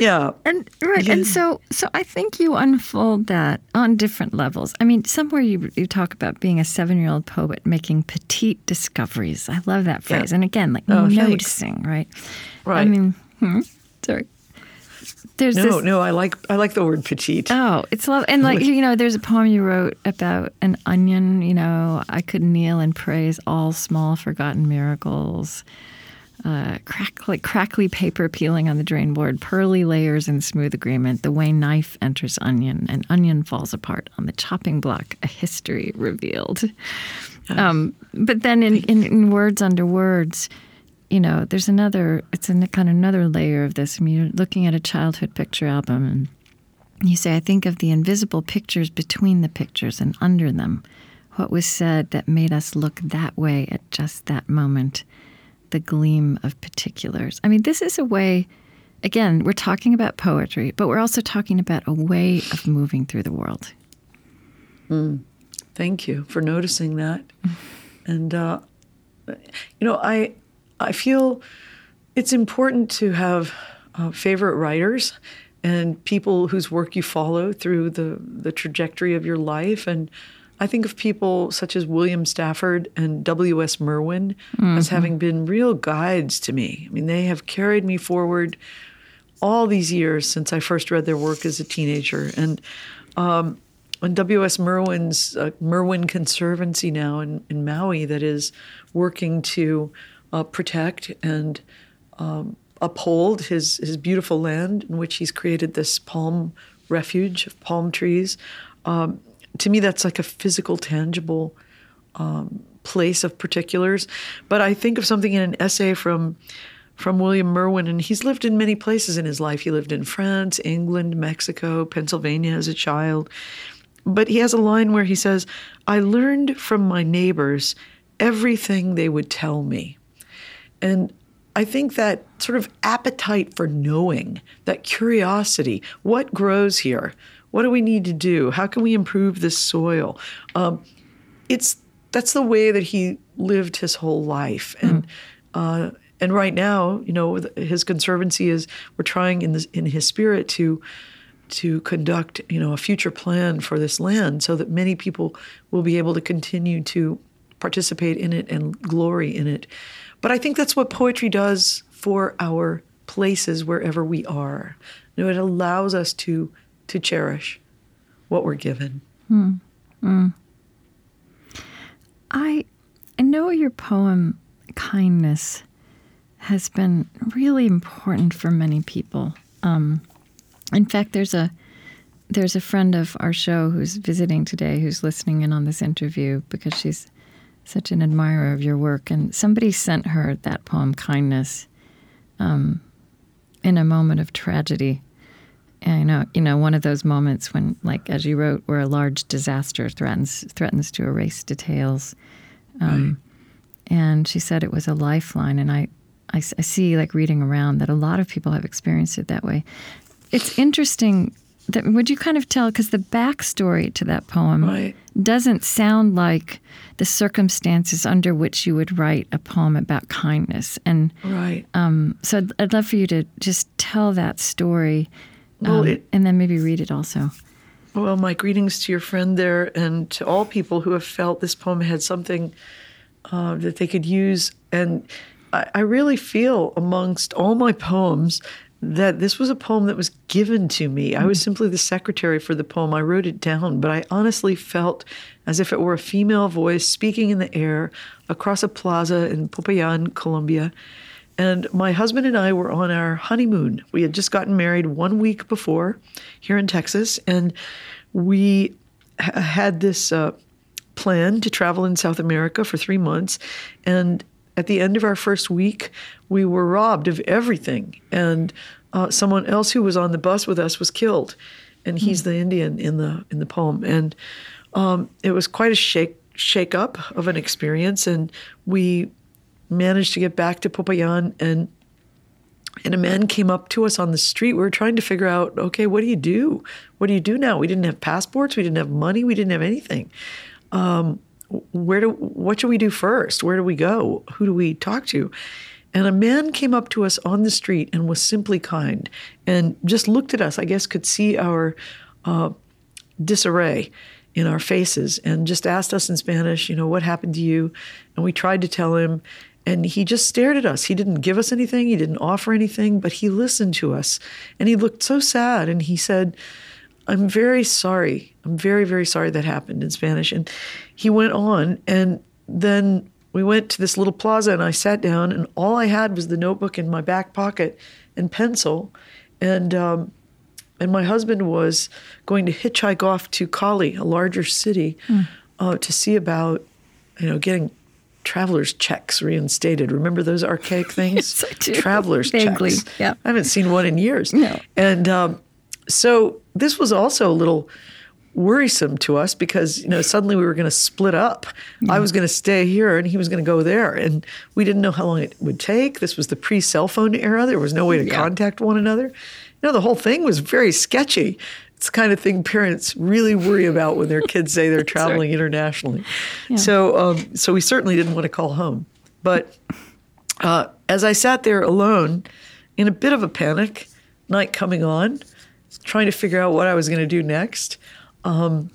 Yeah. And right. Yeah. And so so I think you unfold that on different levels. I mean, somewhere you you talk about being a 7-year-old poet making petite discoveries. I love that phrase. Yeah. And again, like oh, noticing, thanks. right? Right. I mean, hmm, sorry. There's no, this, no. I like I like the word petite. Oh, it's love, and like you know, there's a poem you wrote about an onion. You know, I could kneel and praise all small forgotten miracles uh, crackly, crackly paper peeling on the drain board, pearly layers in smooth agreement, the way knife enters onion, and onion falls apart on the chopping block, a history revealed. Um, but then in, in, in, words under words, you know, there's another, it's a kind of another layer of this. I mean, you're looking at a childhood picture album and you say, I think of the invisible pictures between the pictures and under them. What was said that made us look that way at just that moment the gleam of particulars. I mean, this is a way, again, we're talking about poetry, but we're also talking about a way of moving through the world. Mm. Thank you for noticing that. and, uh, you know, I, I feel it's important to have uh, favorite writers and people whose work you follow through the, the trajectory of your life. And I think of people such as William Stafford and W.S. Merwin mm-hmm. as having been real guides to me. I mean, they have carried me forward all these years since I first read their work as a teenager. And um, W.S. Merwin's uh, Merwin Conservancy now in, in Maui that is working to uh, protect and um, uphold his, his beautiful land in which he's created this palm refuge of palm trees. Um, to me, that's like a physical, tangible um, place of particulars. But I think of something in an essay from from William Merwin, and he's lived in many places in his life. He lived in France, England, Mexico, Pennsylvania as a child. But he has a line where he says, I learned from my neighbors everything they would tell me. And I think that sort of appetite for knowing, that curiosity, what grows here? What do we need to do? How can we improve this soil? Um, it's that's the way that he lived his whole life, and mm. uh, and right now, you know, his conservancy is we're trying in this in his spirit to to conduct, you know, a future plan for this land so that many people will be able to continue to participate in it and glory in it. But I think that's what poetry does for our places wherever we are. You know, it allows us to to cherish what we're given. Mm. I I know your poem kindness has been really important for many people. Um, in fact, there's a there's a friend of our show who's visiting today who's listening in on this interview because she's such an admirer of your work, and somebody sent her that poem "Kindness" um, in a moment of tragedy. And I know, you know, one of those moments when, like as you wrote, where a large disaster threatens threatens to erase details. Um, right. And she said it was a lifeline, and I I, I see, like reading around, that a lot of people have experienced it that way. It's interesting that would you kind of tell because the backstory to that poem right. doesn't sound like the circumstances under which you would write a poem about kindness. And right. um, so I'd, I'd, love for you to just tell that story well, um, it, and then maybe read it also. Well my greetings to your friend there and to all people who have felt this poem had something uh, that they could use. And I, I really feel amongst all my poems that this was a poem that was given to me. I was mm. simply the secretary for the poem. I wrote it down, but I honestly felt as if it were a female voice speaking in the air across a plaza in Popayan, Colombia. And my husband and I were on our honeymoon. We had just gotten married one week before here in Texas, and we had this uh, plan to travel in South America for three months. And at the end of our first week, we were robbed of everything. And uh, someone else who was on the bus with us was killed. And he's the Indian in the in the poem. And um, it was quite a shake shake up of an experience. And we managed to get back to Popayan and and a man came up to us on the street. We were trying to figure out, okay, what do you do? What do you do now? We didn't have passports. We didn't have money. We didn't have anything. Um, where do what should we do first? Where do we go? Who do we talk to? And a man came up to us on the street and was simply kind and just looked at us. I guess could see our uh, disarray in our faces and just asked us in Spanish, you know, what happened to you? And we tried to tell him, and he just stared at us. He didn't give us anything, he didn't offer anything, but he listened to us. And he looked so sad and he said, I'm very sorry. I'm very, very sorry that happened in Spanish. And he went on, and then we went to this little plaza, and I sat down, and all I had was the notebook in my back pocket and pencil. And, um, and my husband was going to hitchhike off to Cali, a larger city, mm. uh, to see about, you know, getting traveler's checks reinstated. Remember those archaic things? yes, traveler's Vaguely, checks. Yeah. I haven't seen one in years. No. And um, so this was also a little worrisome to us because you know suddenly we were going to split up. Yeah. I was going to stay here and he was going to go there, and we didn't know how long it would take. This was the pre-cell phone era. There was no way to yeah. contact one another. You know, the whole thing was very sketchy. It's the kind of thing parents really worry about when their kids say they're traveling internationally. Yeah. So, um, so we certainly didn't want to call home. But uh, as I sat there alone, in a bit of a panic, night coming on trying to figure out what I was going to do next, um,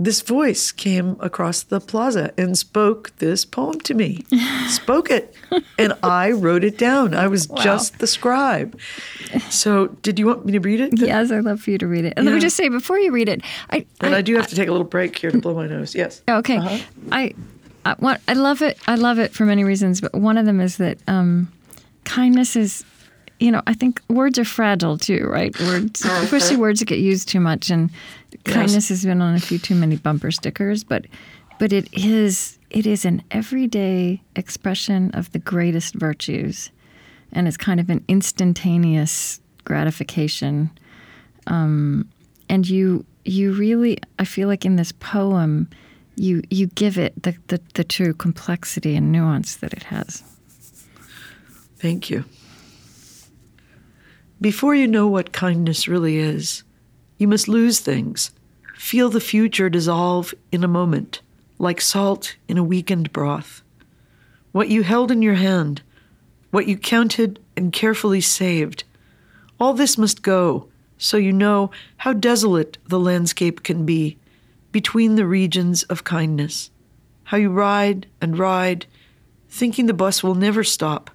this voice came across the plaza and spoke this poem to me. spoke it. And I wrote it down. I was wow. just the scribe. So, did you want me to read it? Yes, I'd love for you to read it. And yeah. let me just say before you read it, I. And I, I do have I, to take a little break here to blow my nose. Yes. Okay. Uh-huh. I, I, I love it. I love it for many reasons, but one of them is that um, kindness is you know, I think words are fragile too, right? Words, especially words that get used too much. And kindness has been on a few too many bumper stickers, but but it is it is an everyday expression of the greatest virtues, and it's kind of an instantaneous gratification. Um, and you you really, I feel like in this poem, you you give it the, the, the true complexity and nuance that it has. Thank you. Before you know what kindness really is, you must lose things, feel the future dissolve in a moment, like salt in a weakened broth. What you held in your hand, what you counted and carefully saved, all this must go so you know how desolate the landscape can be between the regions of kindness. How you ride and ride, thinking the bus will never stop.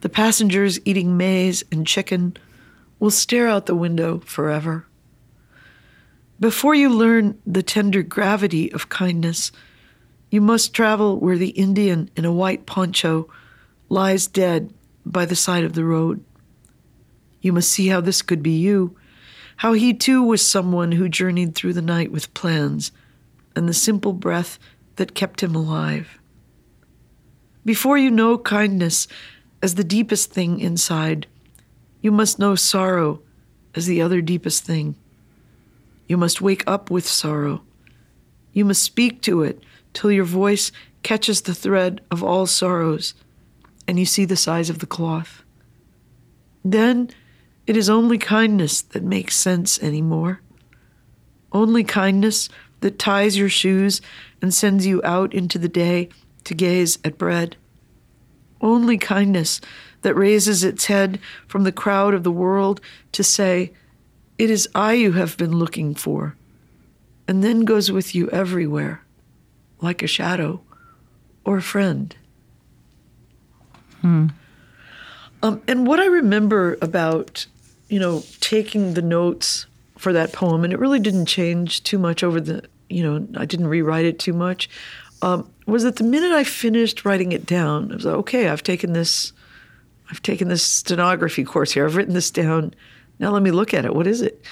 The passengers eating maize and chicken will stare out the window forever. Before you learn the tender gravity of kindness, you must travel where the Indian in a white poncho lies dead by the side of the road. You must see how this could be you, how he too was someone who journeyed through the night with plans and the simple breath that kept him alive. Before you know kindness as the deepest thing inside, you must know sorrow as the other deepest thing. You must wake up with sorrow. You must speak to it till your voice catches the thread of all sorrows and you see the size of the cloth. Then it is only kindness that makes sense anymore. Only kindness that ties your shoes and sends you out into the day to gaze at bread. Only kindness that raises its head from the crowd of the world to say, It is I you have been looking for, and then goes with you everywhere, like a shadow or a friend. Hmm. Um, and what I remember about, you know, taking the notes for that poem, and it really didn't change too much over the, you know, I didn't rewrite it too much, um, was that the minute I finished writing it down, I was like, okay, I've taken this, I've taken this stenography course here. I've written this down. Now let me look at it. What is it?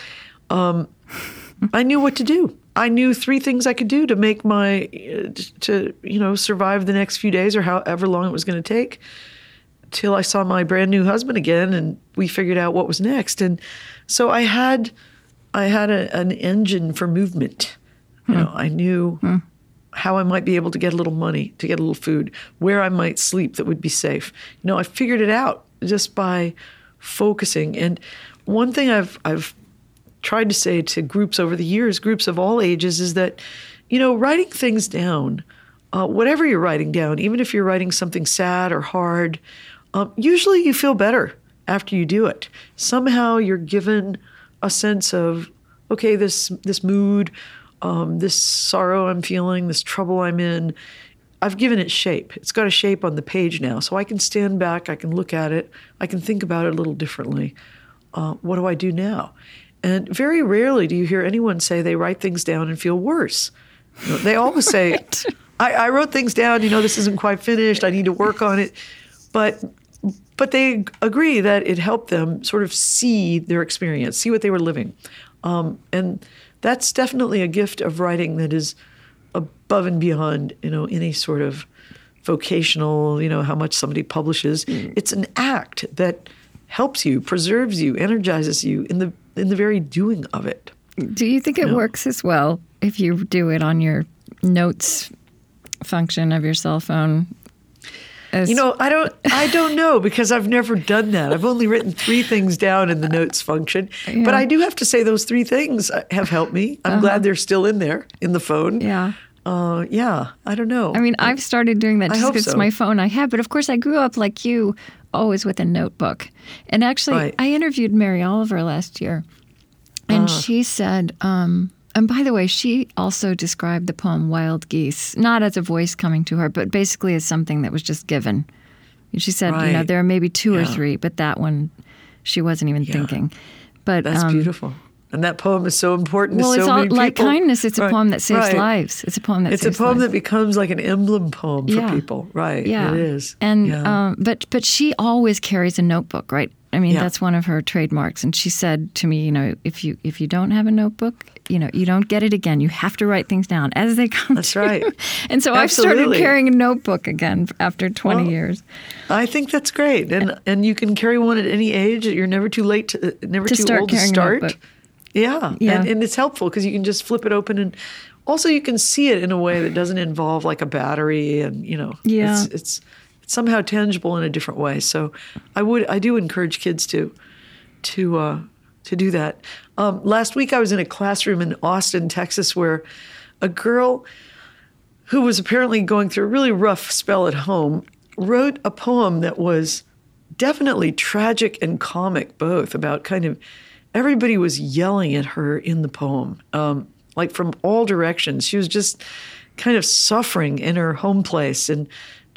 Um, I knew what to do. I knew three things I could do to make my, uh, to you know, survive the next few days or however long it was going to take till I saw my brand new husband again and we figured out what was next. And so I had I had a, an engine for movement. You know, I knew how I might be able to get a little money, to get a little food, where I might sleep that would be safe. You know, I figured it out just by focusing. And one thing I've I've tried to say to groups over the years, groups of all ages, is that, you know, writing things down, uh, whatever you're writing down, even if you're writing something sad or hard, um, usually you feel better after you do it. Somehow you're given a sense of, okay, this this mood, um, this sorrow I'm feeling, this trouble I'm in, I've given it shape. It's got a shape on the page now, so I can stand back, I can look at it, I can think about it a little differently. Uh, what do I do now? And very rarely do you hear anyone say they write things down and feel worse. You know, they always say, I, I wrote things down, you know, this isn't quite finished, I need to work on it. But but they agree that it helped them sort of see their experience, see what they were living. Um, and that's definitely a gift of writing that is above and beyond, you know, any sort of vocational, you know, how much somebody publishes. It's an act that helps you, preserves you, energizes you in the in the very doing of it. Do you think it works as well if you do it on your notes function of your cell phone? As, You know, I don't I don't know because I've never done that. I've only written 3 things down in the notes function. But I do have to say those 3 things have helped me. I'm glad they're still in there in the phone. yeah. Uh, yeah, I don't know. I mean, I've started doing that just because so. my phone I have. But of course, I grew up like you, always with a notebook. And actually, Right. I interviewed Mary Oliver last year, and Ah. she said, um, and by the way, she also described the poem Wild Geese, not as a voice coming to her, but basically as something that was just given. She said, you know, there are maybe two or three, but that one she wasn't even thinking. But That's um, beautiful. And that poem is so important Well, to so many like kindness. It's a Right, poem that saves right. lives. It's a poem that It's a poem lives. that becomes like an emblem poem for Yeah. people. Right. Yeah, It is. And Yeah. um, but but she always carries a notebook, right? I mean, Yeah. that's one of her trademarks. And she said to me, you know, if you if you don't have a notebook, you know, you don't get it again. You have to write things down as they come. That's to right. And so I've started carrying a notebook again after 20 Well, years. I think that's great, and and you can carry one at any age. You're never too late to never To too start old to start. Yeah, Yeah. And, and it's helpful because you can just flip it open, and also you can see it in a way that doesn't involve like a battery, and you know, Yeah. it's, it's it's somehow tangible in a different way. So, I would I do encourage kids to to uh, to do that. Um, last week I was in a classroom in Austin, Texas, where a girl who was apparently going through a really rough spell at home, wrote a poem that was definitely tragic and comic, both about kind of everybody was yelling at her in the poem, um, like from all directions. She was just kind of suffering in her home place and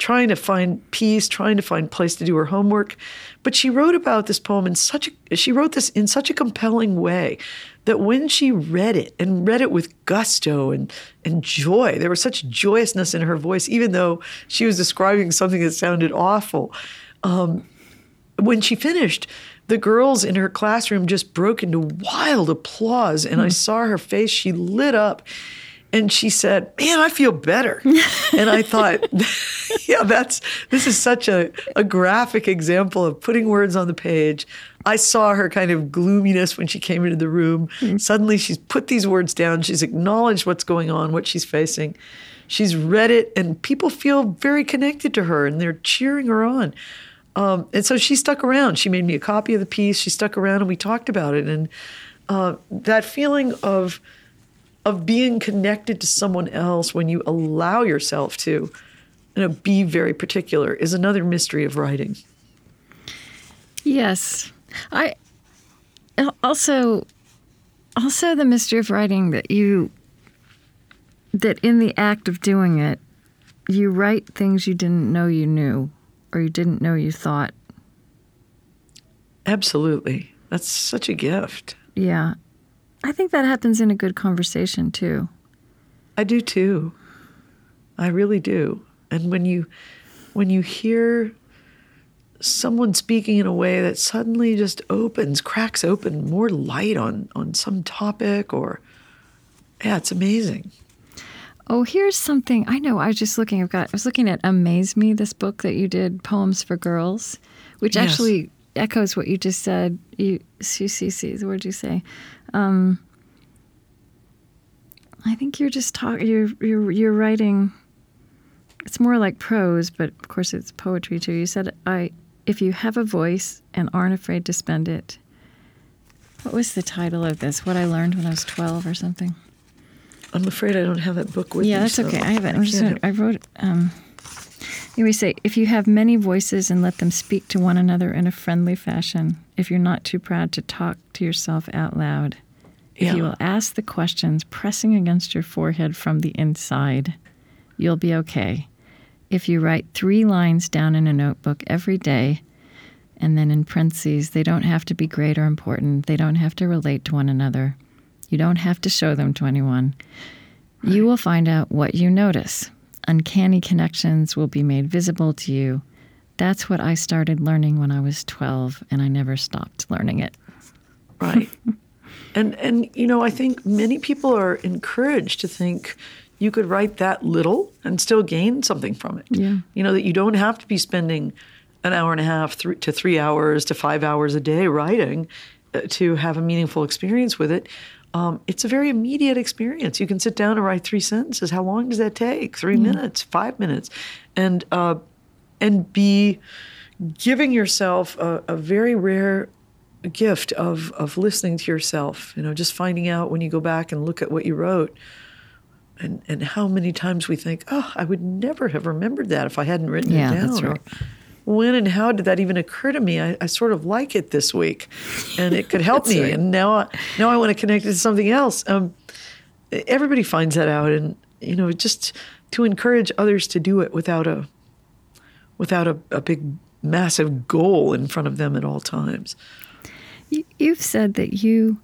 trying to find peace, trying to find a place to do her homework. But she wrote about this poem in such a she wrote this in such a compelling way that when she read it and read it with gusto and, and joy, there was such joyousness in her voice, even though she was describing something that sounded awful. Um, when she finished, the girls in her classroom just broke into wild applause, and I saw her face. She lit up. And she said, "Man, I feel better." and I thought, "Yeah, that's this is such a, a graphic example of putting words on the page." I saw her kind of gloominess when she came into the room. Suddenly, she's put these words down. She's acknowledged what's going on, what she's facing. She's read it, and people feel very connected to her, and they're cheering her on. Um, and so she stuck around. She made me a copy of the piece. She stuck around, and we talked about it. And uh, that feeling of of being connected to someone else when you allow yourself to, you know, be very particular is another mystery of writing. Yes. I also also the mystery of writing that you that in the act of doing it you write things you didn't know you knew or you didn't know you thought. Absolutely, that's such a gift. Yeah. I think that happens in a good conversation too. I do too. I really do. And when you when you hear someone speaking in a way that suddenly just opens, cracks open more light on on some topic or yeah, it's amazing. Oh, here's something I know. I was just looking. I've got. I was looking at "A Maze Me," this book that you did, poems for girls, which Yes. actually echoes what you just said. You CCC. The word you say. Um, I think you're just talking. You're you're you're writing. It's more like prose, but of course it's poetry too. You said, "I if you have a voice and aren't afraid to spend it." What was the title of this? What I learned when I was twelve or something. I'm afraid I don't have that book with yeah, me. Yeah, that's so okay. I have it. I'm just gonna, I wrote. Um, we say, if you have many voices and let them speak to one another in a friendly fashion, if you're not too proud to talk to yourself out loud, if you will ask the questions pressing against your forehead from the inside, you'll be okay. If you write three lines down in a notebook every day, and then in parentheses, they don't have to be great or important, they don't have to relate to one another, you don't have to show them to anyone. You will find out what you notice. Uncanny connections will be made visible to you. That's what I started learning when I was 12, and I never stopped learning it. right and and you know i think many people are encouraged to think you could write that little and still gain something from it Yeah. you know that you don't have to be spending an hour and a half three, to three hours to five hours a day writing uh, to have a meaningful experience with it um, it's a very immediate experience you can sit down and write three sentences how long does that take three minutes five minutes and uh, and be giving yourself a, a very rare gift of of listening to yourself. You know, just finding out when you go back and look at what you wrote, and and how many times we think, oh, I would never have remembered that if I hadn't written Yeah, it down. that's or, right. When and how did that even occur to me? I, I sort of like it this week, and it could help me. right. And now, I, now I want to connect it to something else. Um, everybody finds that out, and you know, just to encourage others to do it without a without a, a big massive goal in front of them at all times. You, you've said that you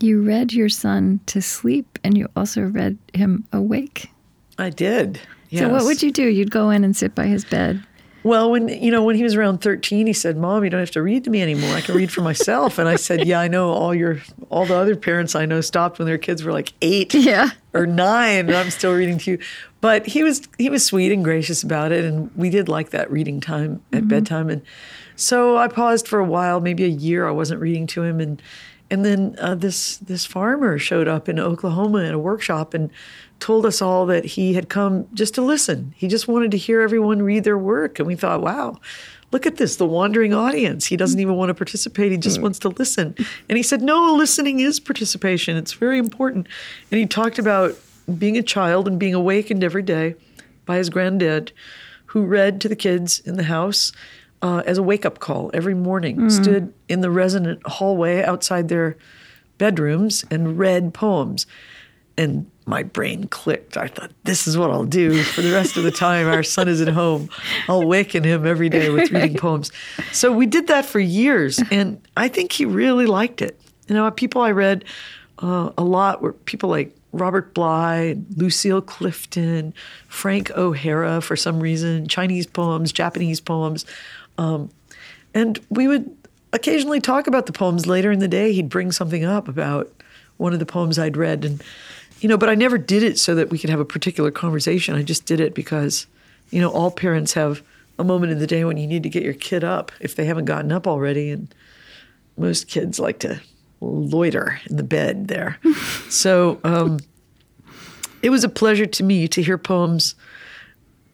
you read your son to sleep, and you also read him awake. I did. Yes. So what would you do? You'd go in and sit by his bed. Well, when you know when he was around thirteen, he said, "Mom, you don't have to read to me anymore. I can read for myself." and I said, "Yeah, I know. All your all the other parents I know stopped when their kids were like eight, Yeah. or nine, and I'm still reading to you." But he was he was sweet and gracious about it, and we did like that reading time at bedtime. And so I paused for a while, maybe a year. I wasn't reading to him, and and then uh, this this farmer showed up in Oklahoma at a workshop and told us all that he had come just to listen. He just wanted to hear everyone read their work, and we thought, wow. Look at this, the wandering audience. He doesn't even want to participate. He just wants to listen. And he said, No, listening is participation. It's very important. And he talked about being a child and being awakened every day by his granddad, who read to the kids in the house uh, as a wake up call every morning, stood in the resident hallway outside their bedrooms and read poems. And my brain clicked. I thought, this is what I'll do for the rest of the time our son is at home. I'll waken him every day with reading poems. So we did that for years. And I think he really liked it. You know, people I read uh, a lot were people like Robert Bly, Lucille Clifton, Frank O'Hara for some reason, Chinese poems, Japanese poems. Um, and we would occasionally talk about the poems later in the day. He'd bring something up about one of the poems I'd read. And, you know, but I never did it so that we could have a particular conversation. I just did it because, you know, all parents have a moment in the day when you need to get your kid up if they haven't gotten up already. And most kids like to loiter in the bed there. so um, it was a pleasure to me to hear poems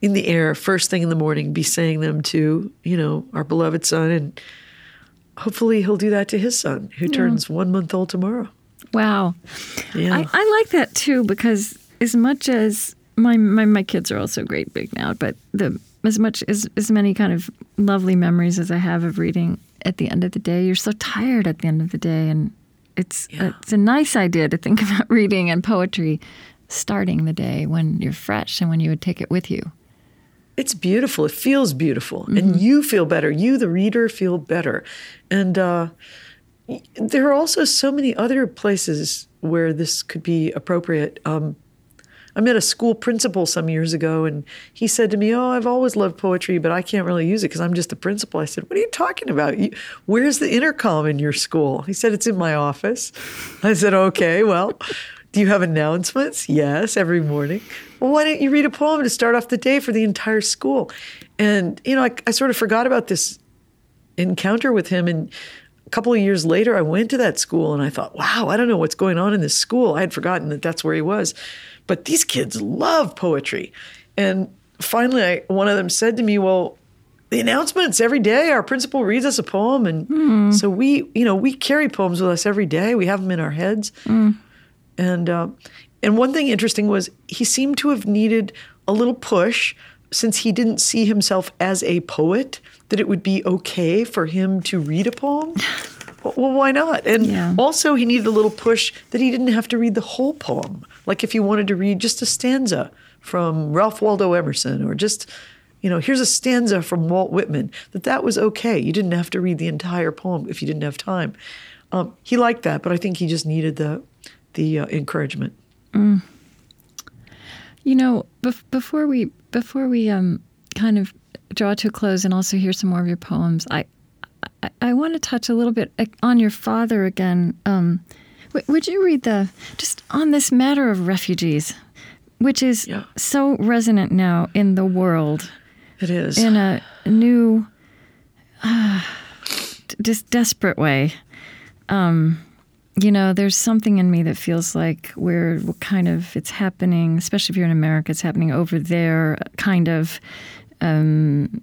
in the air first thing in the morning, be saying them to, you know, our beloved son. And hopefully he'll do that to his son, who turns one month old tomorrow. Wow. Yeah. I, I like that too because as much as my, my my kids are also great big now, but the as much as as many kind of lovely memories as I have of reading at the end of the day, you're so tired at the end of the day, and it's Yeah. it's a nice idea to think about reading and poetry starting the day when you're fresh and when you would take it with you. it's beautiful. It feels beautiful, and you feel better. You, the reader, feel better. And uh, there are also so many other places where this could be appropriate. Um, I met a school principal some years ago, and he said to me, "Oh, I've always loved poetry, but I can't really use it because I'm just a principal." I said, "What are you talking about? You, where's the intercom in your school?" He said, "It's in my office." I said, "Okay, well." Do you have announcements? Yes, every morning. Well, why don't you read a poem to start off the day for the entire school? And, you know, I, I sort of forgot about this encounter with him. And a couple of years later, I went to that school and I thought, wow, I don't know what's going on in this school. I had forgotten that that's where he was. But these kids love poetry. And finally, I, one of them said to me, well, the announcements every day, our principal reads us a poem. And so we, you know, we carry poems with us every day. We have them in our heads. And uh, and one thing interesting was he seemed to have needed a little push since he didn't see himself as a poet that it would be okay for him to read a poem. Well, why not? And Yeah. also, he needed a little push that he didn't have to read the whole poem. Like if he wanted to read just a stanza from Ralph Waldo Emerson, or just, you know, here's a stanza from Walt Whitman, that that was okay. You didn't have to read the entire poem if you didn't have time. Um, he liked that, but I think he just needed the the uh, encouragement. You know, bef- before we before we um, kind of draw to a close and also hear some more of your poems, I I, I want to touch a little bit uh, on your father again. Um, w- would you read the just on this matter of refugees, which is Yeah. so resonant now in the world It is. in a new, uh, just desperate way. Um, you know, there's something in me that feels like we're kind of it's happening, especially if you're in America, it's happening over there, kind of. Um,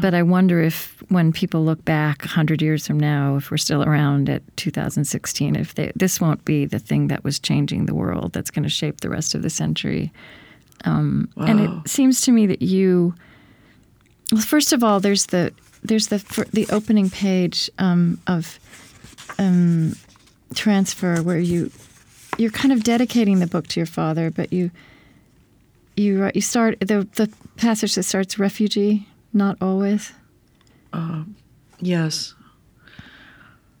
But I wonder if when people look back 100 years from now, if we're still around at 2016, if they, this won't be the thing that was changing the world that's going to shape the rest of the century. Um, And it seems to me that you, well, first of all, there's the there's the the opening page um, of um, transfer where you you're kind of dedicating the book to your father, but you you uh, you start the the passage that starts refugee, not always. Yes.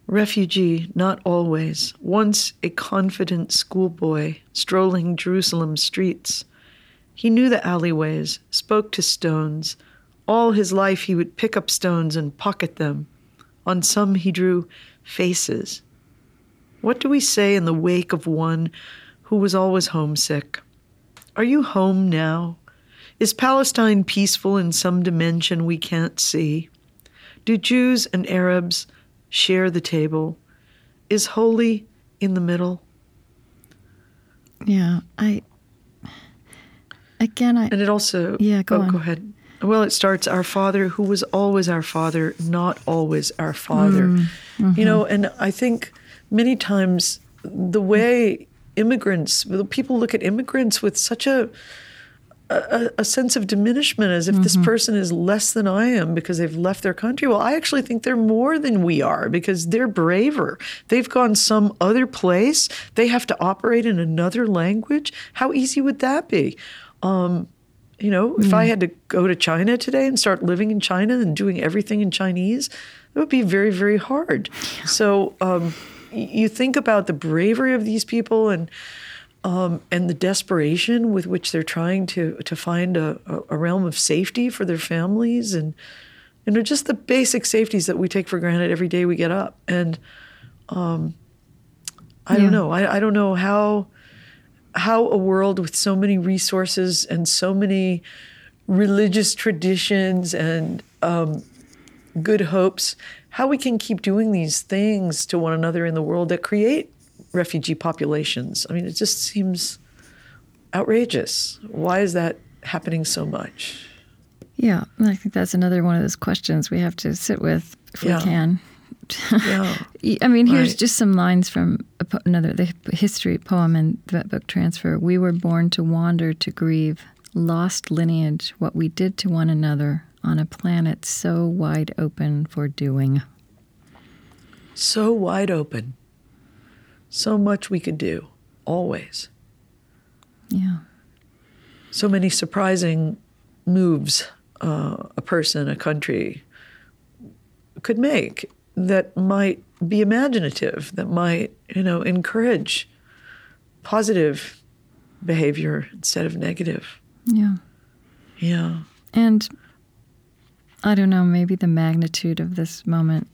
Refugee, not always. Once a confident schoolboy strolling Jerusalem's streets. He knew the alleyways, spoke to stones, All his life he would pick up stones and pocket them. On some he drew faces. What do we say in the wake of one who was always homesick? Are you home now? Is Palestine peaceful in some dimension we can't see? Do Jews and Arabs share the table? Is holy in the middle? Yeah, I. Again, I. And it also. Yeah, go oh, on. Go ahead. Well, it starts Our Father, who was always our Father, not always our Father. Mm, You mm-hmm. know, and I think many times the way immigrants, people look at immigrants with such a a, a sense of diminishment as if Mm-hmm. this person is less than I am because they've left their country. Well, I actually think they're more than we are because they're braver. They've gone some other place. They have to operate in another language. How easy would that be? Um, you know, if I had to go to China today and start living in China and doing everything in Chinese, it would be very, very hard. So um, you think about the bravery of these people and um, and the desperation with which they're trying to to find a, a- realm of safety for their families and you know just the basic safeties that we take for granted every day we get up and um, I Yeah. don't know I, I don't know how how a world with so many resources and so many religious traditions and um, good hopes, how we can keep doing these things to one another in the world that create refugee populations. I mean, it just seems outrageous. Why is that happening so much? Yeah, I think that's another one of those questions we have to sit with if Yeah. we can. Yeah. I mean, here's Right. just some lines from another the history poem in the book transfer. We were born to wander, to grieve, lost lineage, what we did to one another on a planet so wide open for doing. So wide open. So much we could do, always. Yeah, so many surprising moves uh, a person, a country could make that might be imaginative, that might, you know, encourage positive behavior instead of negative. yeah, Yeah. and I don't know. Maybe the magnitude of this moment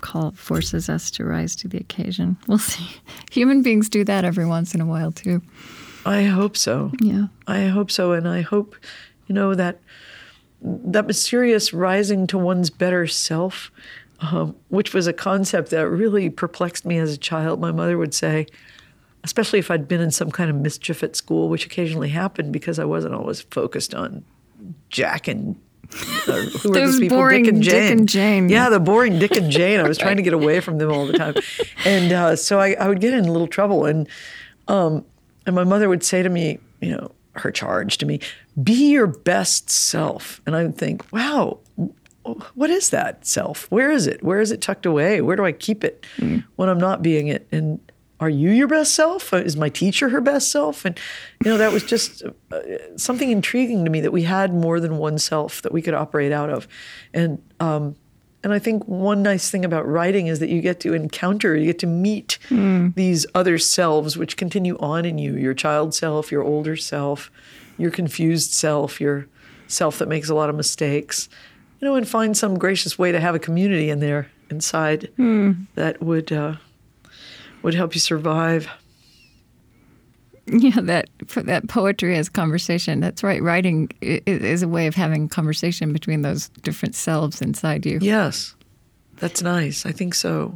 call forces us to rise to the occasion. We'll see. Human beings do that every once in a while too. I hope so. Yeah. I hope so, and I hope, you know, that that mysterious rising to one's better self, um, which was a concept that really perplexed me as a child. My mother would say, especially if I'd been in some kind of mischief at school, which occasionally happened because I wasn't always focused on Jack and. Uh, who were Those those people? boring Dick and Dick Jane. and Jane. Yeah, the boring Dick and Jane. I was trying to get away from them all the time, and uh, so I, I would get in a little trouble. And um, and my mother would say to me, you know, her charge to me, be your best self. And I would think, wow, what is that self? Where is it? Where is it tucked away? Where do I keep it when I'm not being it? And are you your best self? Is my teacher her best self? And, you know, that was just uh, something intriguing to me that we had more than one self that we could operate out of. And, um, and I think one nice thing about writing is that you get to encounter, you get to meet these other selves which continue on in you your child self, your older self, your confused self, your self that makes a lot of mistakes, you know, and find some gracious way to have a community in there inside that would, uh, would help you survive. Yeah, that that poetry as conversation. That's right. Writing is a way of having conversation between those different selves inside you. Yes, that's nice. I think so.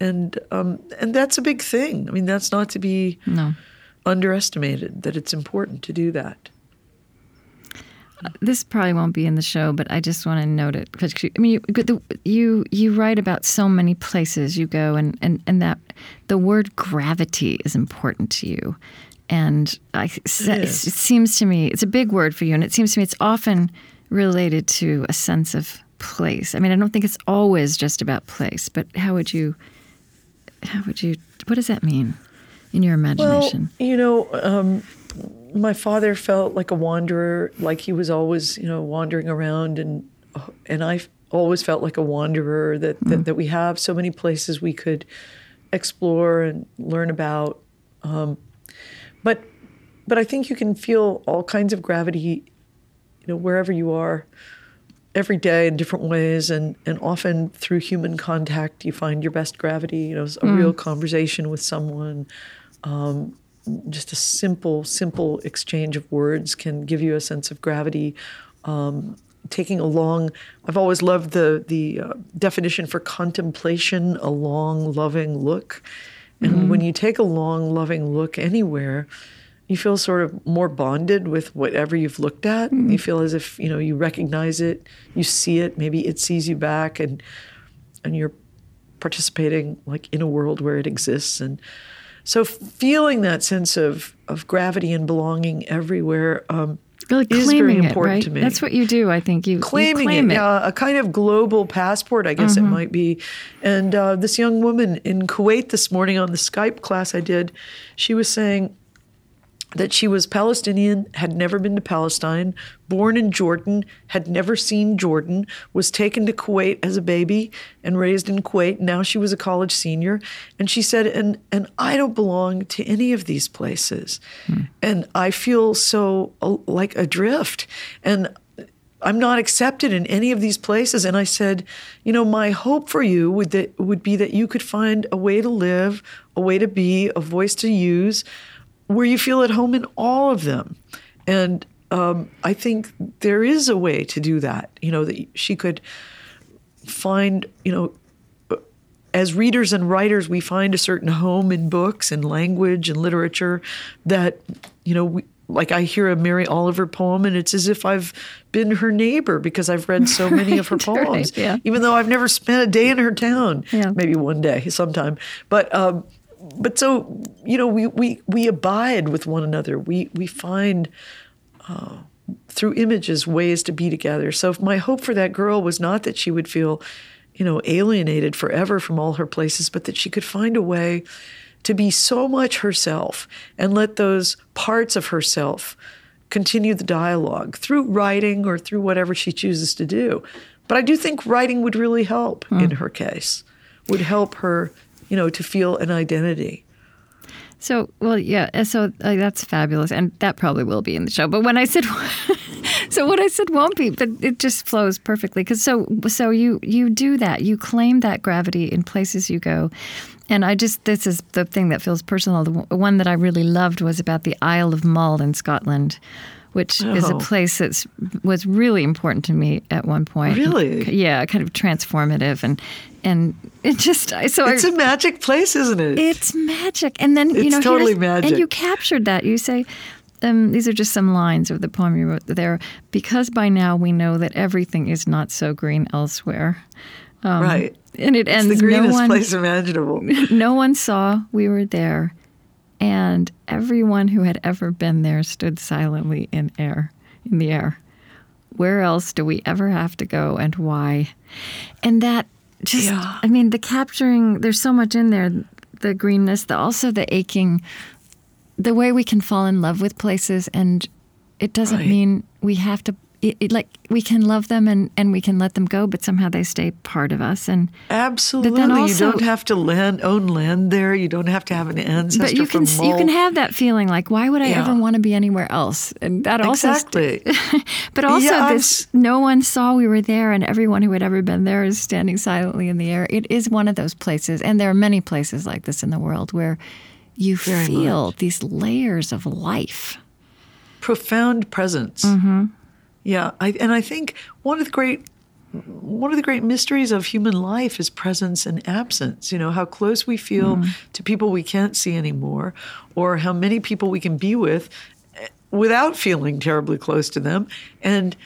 And um, and that's a big thing. I mean, that's not to be No, underestimated. That it's important to do that. This probably won't be in the show, but I just want to note it because I mean, you, the- you you write about so many places you go, and and and that the word gravity is important to you, and I it is. seems to me it's a big word for you, and it seems to me it's often related to a sense of place. I mean, I don't think it's always just about place, but how would you how would you what does that mean in your imagination? Well, you know, um, my father felt like a wanderer, like he was always, you know, wandering around, and and I always felt like a wanderer. That that, that we have so many places we could explore and learn about. Um, but but I think you can feel all kinds of gravity, you know, wherever you are. every day in different ways, and and often through human contact, you find your best gravity. You know, a real conversation with someone. Um, just a simple, simple exchange of words can give you a sense of gravity. Um, taking a long, I've always loved the the uh, definition for contemplation, a long, loving look. And when you take a long, loving look anywhere, you feel sort of more bonded with whatever you've looked at. You feel as if you know you recognize it, you see it, maybe it sees you back, and and you're participating like in a world where it exists. And so feeling that sense of of gravity and belonging everywhere. Um, Really is very it, important right? to me. That's what you do. I think you you claiming claim it, it. Yeah, a kind of global passport, I guess it might be. And uh, this young woman in Kuwait this morning on the Skype class I did, she was saying that she was Palestinian, had never been to Palestine, born in Jordan, had never seen Jordan, was taken to Kuwait as a baby and raised in Kuwait. Now she was a college senior. And she said, and, and I don't belong to any of these places. And I feel so uh, like adrift. And I'm not accepted in any of these places. And I said, you know, my hope for you would that would be that you could find a way to live, a way to be, a voice to use, where you feel at home in all of them. And um, I think there is a way to do that. You know, that she could find, you know, as readers and writers, we find a certain home in books and language and literature that, you know, we, like I hear a Mary Oliver poem and it's as if I've been her neighbor because I've read so many of her poems, right, yeah. even though I've never spent a day in her town, Yeah. maybe one day sometime. But, um, but so, you know, we, we, we abide with one another. We, we find uh, through images ways to be together. So my hope for that girl was not that she would feel, you know, alienated forever from all her places, but that she could find a way to be so much herself and let those parts of herself continue the dialogue through writing or through whatever she chooses to do. But I do think writing would really help in her case, would help her, you know, to feel an identity. So, well, yeah. uh, So uh, that's fabulous, and that probably will be in the show. But when I said, so what I said won't be, but it just flows perfectly because so so you you do that, you claim that gravity in places you go, and I just this is the thing that feels personal. The one- one that I really loved was about the Isle of Mull in Scotland. Which is a Oh. place that was really important to me at one point. Really? Yeah, kind of transformative, and and it just I so It's a magic place, isn't it? it's magic. And then, you It's know, totally magic. And you captured that. You say, um, these are just some lines of the poem you wrote there. Because by now we know that everything is not so green elsewhere. right. And it It's ends the greenest no one, place imaginable. no one saw we were there. And everyone who had ever been there stood silently in air, in the air. Where else do we ever have to go and why? And that just, Yeah. I mean, the capturing, there's so much in there the greenness, the also the aching, the way we can fall in love with places. And it doesn't Right. mean we have to, it, it, like, we can love them and, and we can let them go, but somehow they stay part of us. And Absolutely. also- you don't have to land own land there. You don't have to have an ancestor but you can you can have that feeling like why would I Yeah. ever want to be anywhere else? And that also exactly. but also Yeah, this no one saw we were there and everyone who had ever been there is standing silently in the air. It is one of those places and there are many places like this in the world where you Very feel much. these layers of life. Profound presence. Mm-hmm. Yeah, I, and I think one of the great one of the great mysteries of human life is presence and absence. You know, how close we feel Mm-hmm. to people we can't see anymore, or how many people we can be with eh, without feeling terribly close to them. And,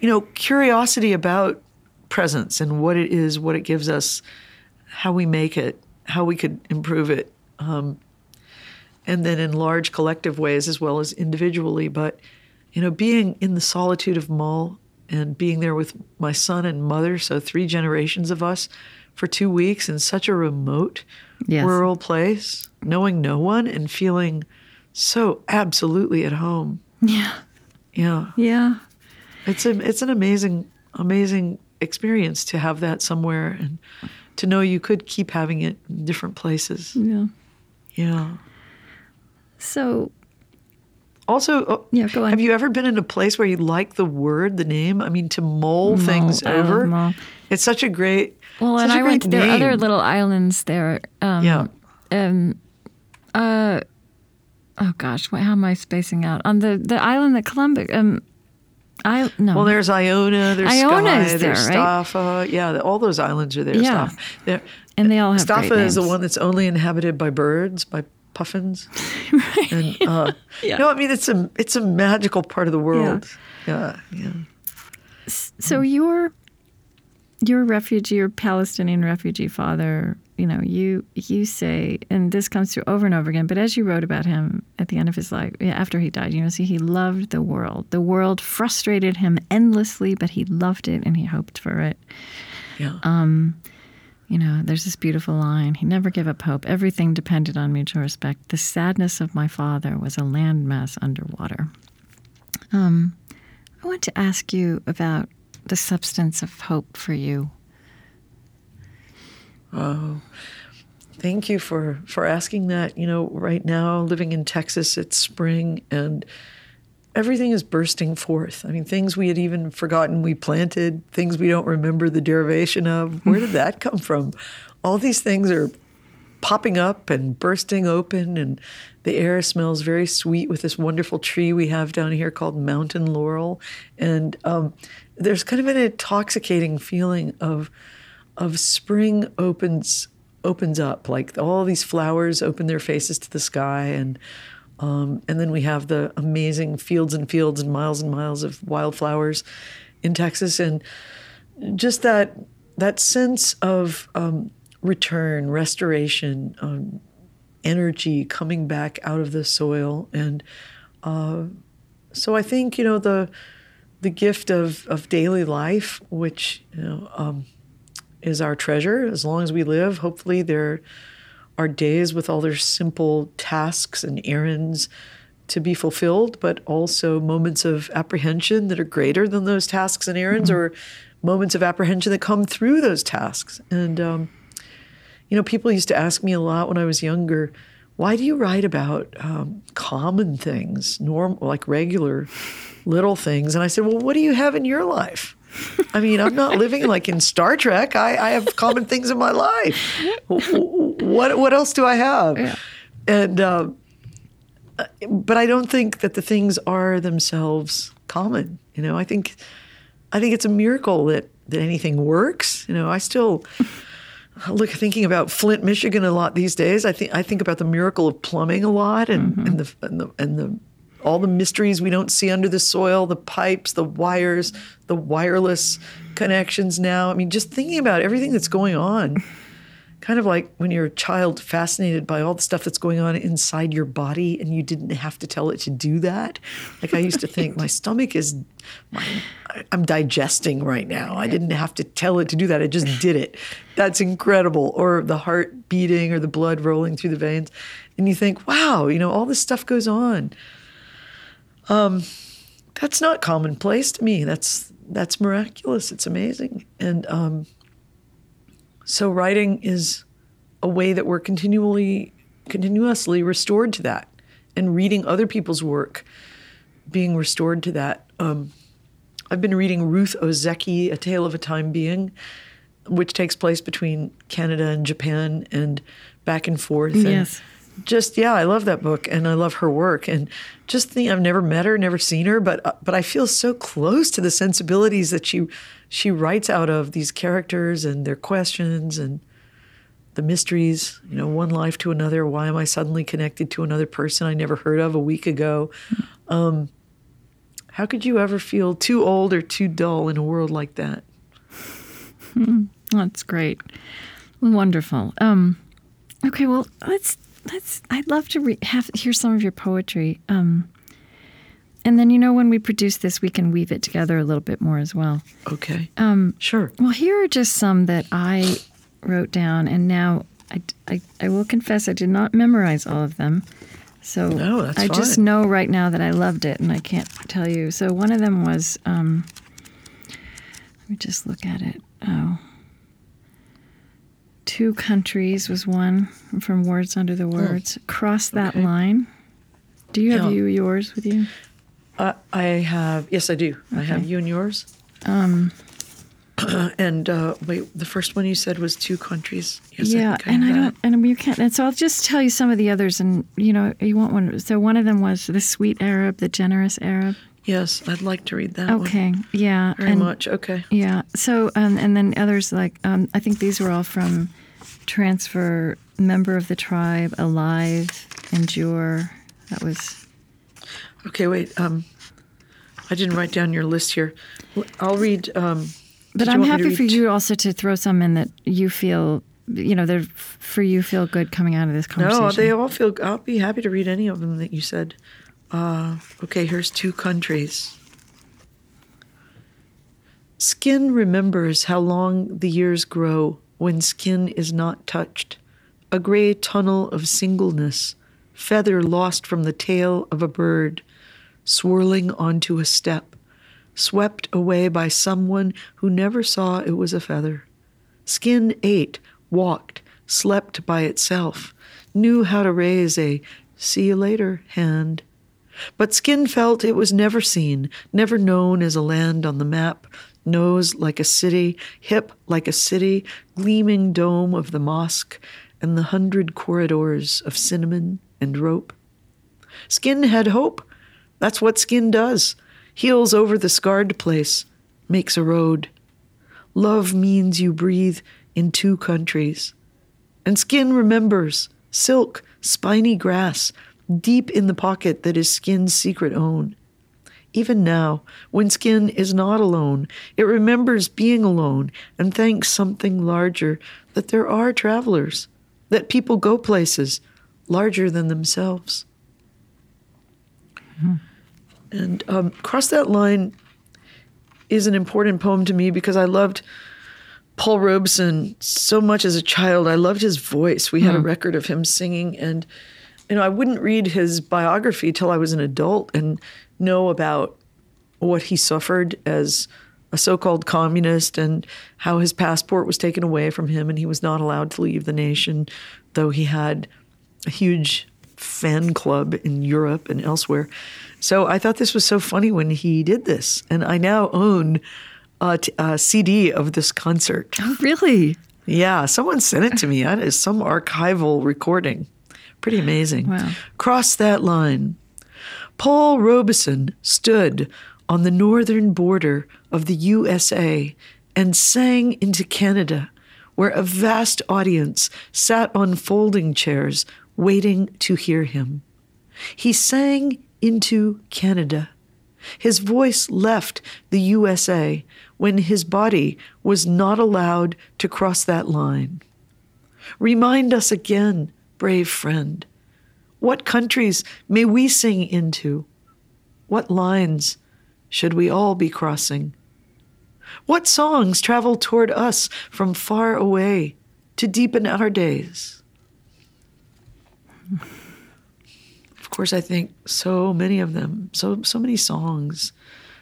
you know, curiosity about presence and what it is, what it gives us, how we make it, how we could improve it. Um, and then in large collective ways as well as individually. But, you know, being in the solitude of Mull and being there with my son and mother, so three generations of us for two weeks in such a remote Yes. rural place, knowing no one and feeling so absolutely at home. Yeah. Yeah. Yeah. It's a it's an amazing amazing experience to have that somewhere and to know you could keep having it in different places. Yeah. Yeah. So Also, oh, Yeah, go on. have you ever been in a place where you like the word, the name? I mean, to mull things I over. It's such a great. Well, and I went. great There are other little islands there. Um, Yeah. Oh gosh, how am I spacing out on the the island that Columbus? Um, I no. Well, there's Iona, there's Iona Skye, is there, there's right? Staffa. Yeah, all those islands are there. Yeah. Staffa. And they all have Staffa is the one that's only inhabited by birds, by puffins. And, uh, Yeah. No, I mean it's a it's a magical part of the world. Yeah, yeah. so your your refugee, your Palestinian refugee father, you know, you you say, and this comes through over and over again. But as you wrote about him at the end of his life, after he died, you know, see, he loved the world. The world frustrated him endlessly, but he loved it and he hoped for it. Yeah. You know, there's this beautiful line. He never gave up hope. Everything depended on mutual respect. The sadness of my father was a landmass underwater. Um, I want to ask you about the substance of hope for you. Oh, thank you for for asking that. You know, right now living in Texas, it's spring and everything is bursting forth. I mean, things we had even forgotten we planted, things we don't remember the derivation of. Where did that come from? All these things are popping up and bursting open and the air smells very sweet with this wonderful tree we have down here called mountain laurel and um, there's kind of an intoxicating feeling of of spring opens opens up like all these flowers open their faces to the sky and um, and then we have the amazing fields and fields and miles and miles of wildflowers in Texas and just that that sense of um, return, restoration, um, energy coming back out of the soil, and uh, so I think you know the the gift of of daily life, which you know um, is our treasure as long as we live. Hopefully, there are days with all their simple tasks and errands to be fulfilled, but also moments of apprehension that are greater than those tasks and errands, or moments of apprehension that come through those tasks. And um, you know, people used to ask me a lot when I was younger, why do you write about um, common things, normal, like regular little things? And I said, well, what do you have in your life? I mean, I'm not living like in Star Trek. I, I have common things in my life. What what else do I have? And uh, but I don't think that the things are themselves common. You know, I think I think it's a miracle that that anything works. You know, I still look thinking about Flint, Michigan a lot these days. I think I think about the miracle of plumbing a lot and, and the and the and the all the mysteries we don't see under the soil, the pipes, the wires, the wireless connections now. I mean, just thinking about everything that's going on. Kind of like when you're a child fascinated by all the stuff that's going on inside your body and you didn't have to tell it to do that. Like I used to think my stomach is my, I'm digesting right now. I didn't have to tell it to do that. I just did it. That's incredible. Or the heart beating or the blood rolling through the veins. And you think, wow, you know, all this stuff goes on. Um, that's not commonplace to me. That's that's miraculous. It's amazing. And um, so writing is a way that we're continually continuously restored to that. And reading other people's work being restored to that. Um, i've been reading ruth ozeki a tale of a time being which takes place between canada and japan and back and forth. And Yes. Just yeah i love that book and i love her work and just think i've never met her never seen her but uh, but i feel so close to the sensibilities that she she writes out of these characters and their questions and the mysteries you know one life to another. Why am i suddenly connected to another person i never heard of a week ago? Um, how could you ever feel too old or too dull in a world like that? That's great, wonderful. Um, okay, well, let's let's. I'd love to re- have hear some of your poetry. Um, and then you know when we produce this, we can weave it together a little bit more as well. okay Um, sure Well, here are just some that I wrote down, and now I, I, I will confess I did not memorize all of them. So No, that's I just know right now that I loved it, and I can't tell you. So one of them was, um, let me just look at it. Oh, two countries was one from Words Under the Words. Cross that okay. line. Do you have Yeah. you yours with you? Uh, I have, yes, I do. I have you and yours. Um, And uh, wait, the first one you said was two countries. Yes, yeah, think and I don't, and you can't. And so I'll just tell you some of the others, and you know, you want one. So one of them was the sweet Arab, the generous Arab. Yes, I'd like to read that one. Okay, yeah, Very and, much. Okay. Yeah. So, um, and then others like um, I think these were all from transfer member of the tribe, alive, endure. That was Okay, wait. Um, I didn't write down your list here. I'll read. Um, But I'm want me to happy for you also to throw some in that you feel, you know, they're for you feel good coming out of this conversation. No, they all feel. I'll be happy to read any of them that you said. Uh, okay, here's two countries. Skin remembers how long the years grow when skin is not touched. A gray tunnel of singleness, feather lost from the tail of a bird, swirling onto a step, swept away by someone who never saw it was a feather. Skin ate, walked, slept by itself, knew how to raise a see you later hand. But Skin felt it was never seen, never known as a land on the map, nose like a city, hip like a city, gleaming dome of the mosque, and the hundred corridors of cinnamon and rope. Skin had hope. That's what skin does. Heals over the scarred place, makes a road. Love means you breathe in two countries. And skin remembers silk, spiny grass, deep in the pocket that is skin's secret own. Even now, when skin is not alone, it remembers being alone and thanks something larger that there are travelers, that people go places larger than themselves. And um, Cross That Line is an important poem to me because I loved Paul Robeson so much as a child. I loved his voice. We had a record of him singing, and you know, I wouldn't read his biography till I was an adult and know about what he suffered as a so-called communist and how his passport was taken away from him and he was not allowed to leave the nation, though he had a huge fan club in Europe and elsewhere. So I thought this was so funny when he did this, and I now own a, t- a CD of this concert. Oh, really? Yeah, someone sent it to me. That is some archival recording. Pretty amazing. Wow. Cross that line. Paul Robeson stood on the northern border of the USA and sang into Canada, where a vast audience sat on folding chairs waiting to hear him. He sang into Canada. His voice left the USA when his body was not allowed to cross that line. Remind us again, brave friend. What countries may we sing into? What lines should we all be crossing? What songs travel toward us from far away to deepen our days? Of course, I think so many of them, so so many songs,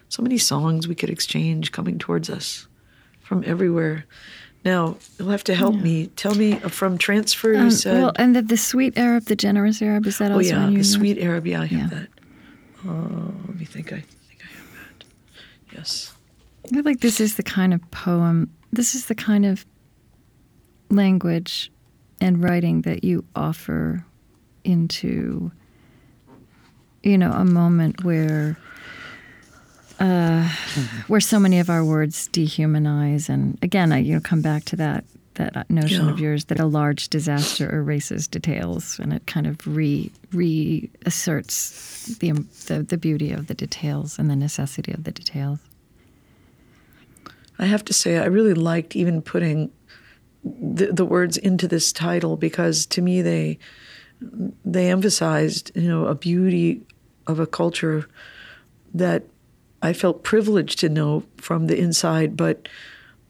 so many songs we could exchange coming towards us from everywhere. Now you'll have to help me. Tell me uh, from transfer. You Um, said, well, and the, the sweet Arab, the generous Arab, is that oh also yeah, the sweet Arab. Yeah, I have Yeah. that. Oh, let me think. I think I have that. Yes. I feel like this is the kind of poem, this is the kind of language and writing that you offer into, you know, a moment where. Uh, where so many of our words dehumanize, and again, I you know come back to that that notion of yours that a large disaster erases details, and it kind of re reasserts the, the the beauty of the details and the necessity of the details. I have to say, I really liked even putting the, the words into this title because to me they they emphasized, you know, a beauty of a culture that I felt privileged to know from the inside, but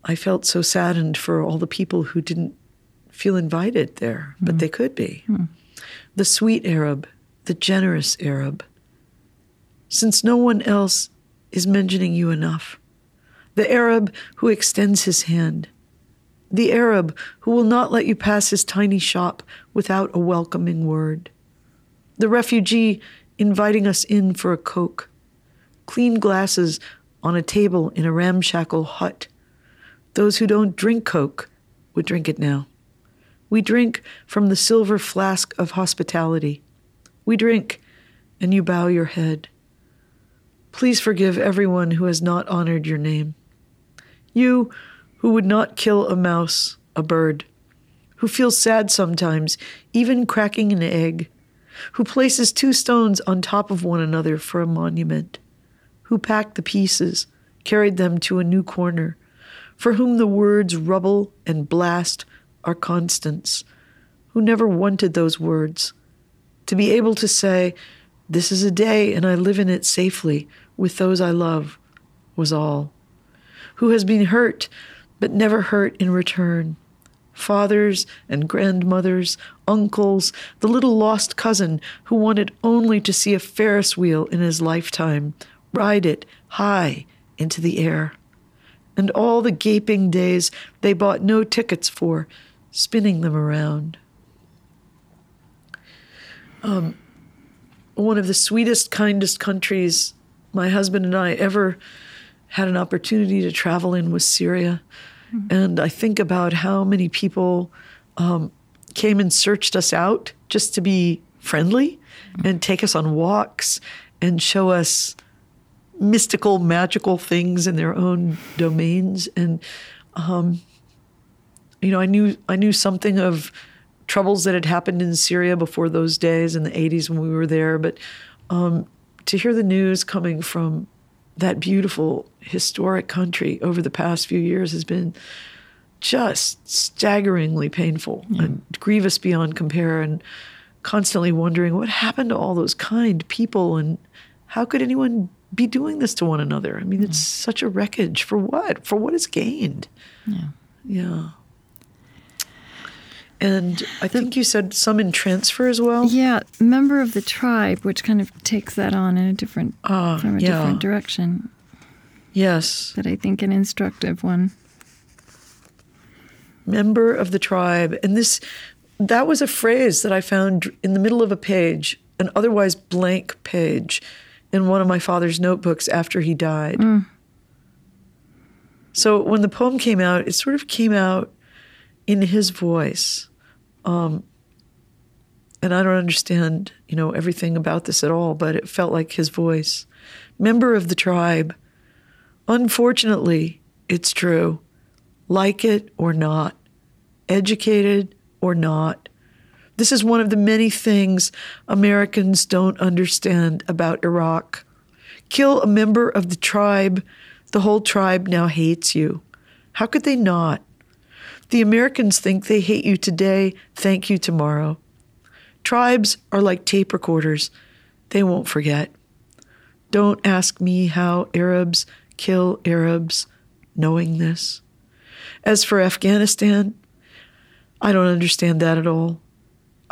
I felt so saddened for all the people who didn't feel invited there, but hmm. they could be. Hmm. The sweet Arab, the generous Arab. Since no one else is mentioning you enough the Arab who extends his hand, the Arab who will not let you pass his tiny shop without a welcoming word, the refugee inviting us in for a Coke. Clean glasses on a table in a ramshackle hut. Those who don't drink Coke would drink it now. We drink from the silver flask of hospitality. We drink, and you bow your head. Please forgive everyone who has not honored your name. You who would not kill a mouse, a bird, who feels sad sometimes, even cracking an egg, who places two stones on top of one another for a monument, who packed the pieces, carried them to a new corner, for whom the words rubble and blast are constants, who never wanted those words. To be able to say, This is a day and I live in it safely with those I love, was all. Who has been hurt, but never hurt in return. Fathers and grandmothers, uncles, the little lost cousin who wanted only to see a Ferris wheel in his lifetime, ride it high into the air. And all the gaping days they bought no tickets for, spinning them around. Um, one of the sweetest, kindest countries my husband and I ever had an opportunity to travel in was Syria. Mm-hmm. And I think about how many people um, came and searched us out just to be friendly mm-hmm. and take us on walks and show us mystical, magical things in their own domains. And um, you know, I knew I knew something of troubles that had happened in Syria before those days in the 80s when we were there, but um, to hear the news coming from that beautiful historic country over the past few years has been just staggeringly painful yeah. and grievous beyond compare and constantly wondering what happened to all those kind people and how could anyone be doing this to one another i mean yeah. it's such a wreckage for what for what is gained yeah yeah and I think you said some in transfer as well. Yeah, member of the tribe, which kind of takes that on in a different uh, from a yeah. different direction. Yes, but I think an instructive one. Member of the tribe, and this that was a phrase that I found in the middle of a page, an otherwise blank page, in one of my father's notebooks after he died. Mm. So when the poem came out, it sort of came out in his voice. Um, and I don't understand, you know, everything about this at all, but it felt like his voice. Member of the tribe. Unfortunately, it's true. Like it or not, educated or not. This is one of the many things Americans don't understand about Iraq. Kill a member of the tribe, the whole tribe now hates you. How could they not? The Americans think they hate you today, thank you tomorrow. Tribes are like tape recorders, they won't forget. Don't ask me how Arabs kill Arabs, knowing this. As for Afghanistan, I don't understand that at all.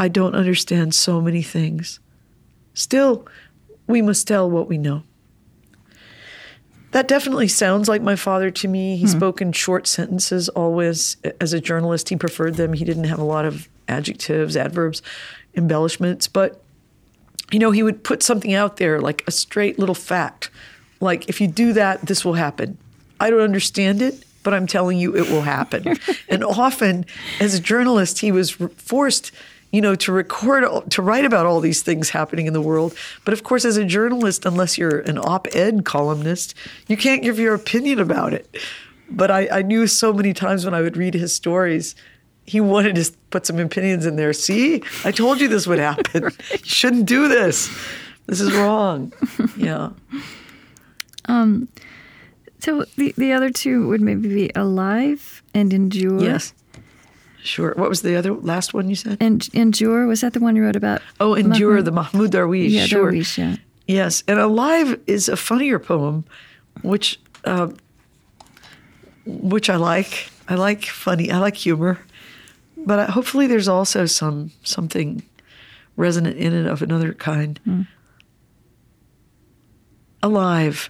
I don't understand so many things. Still, we must tell what we know. That definitely sounds like my father to me. He hmm. spoke in short sentences always. As a journalist, he preferred them. He didn't have a lot of adjectives, adverbs, embellishments, but you know, he would put something out there like a straight little fact. Like, if you do that, this will happen. I don't understand it, but I'm telling you it will happen. and often, as a journalist, he was forced you know, to record, to write about all these things happening in the world. But of course, as a journalist, unless you're an op ed columnist, you can't give your opinion about it. But I, I knew so many times when I would read his stories, he wanted to put some opinions in there. See, I told you this would happen. right. You shouldn't do this. This is wrong. Yeah. Um, so the the other two would maybe be alive and endure. Yes. Sure. What was the other last one you said? And Endure was that the one you wrote about? Oh, Endure, Mahmoud? the Mahmoud Darwish. Yeah, sure. Darwish, yeah. Yes, and Alive is a funnier poem, which uh, which I like. I like funny. I like humor, but I, hopefully there's also some something resonant in it of another kind. Mm. Alive,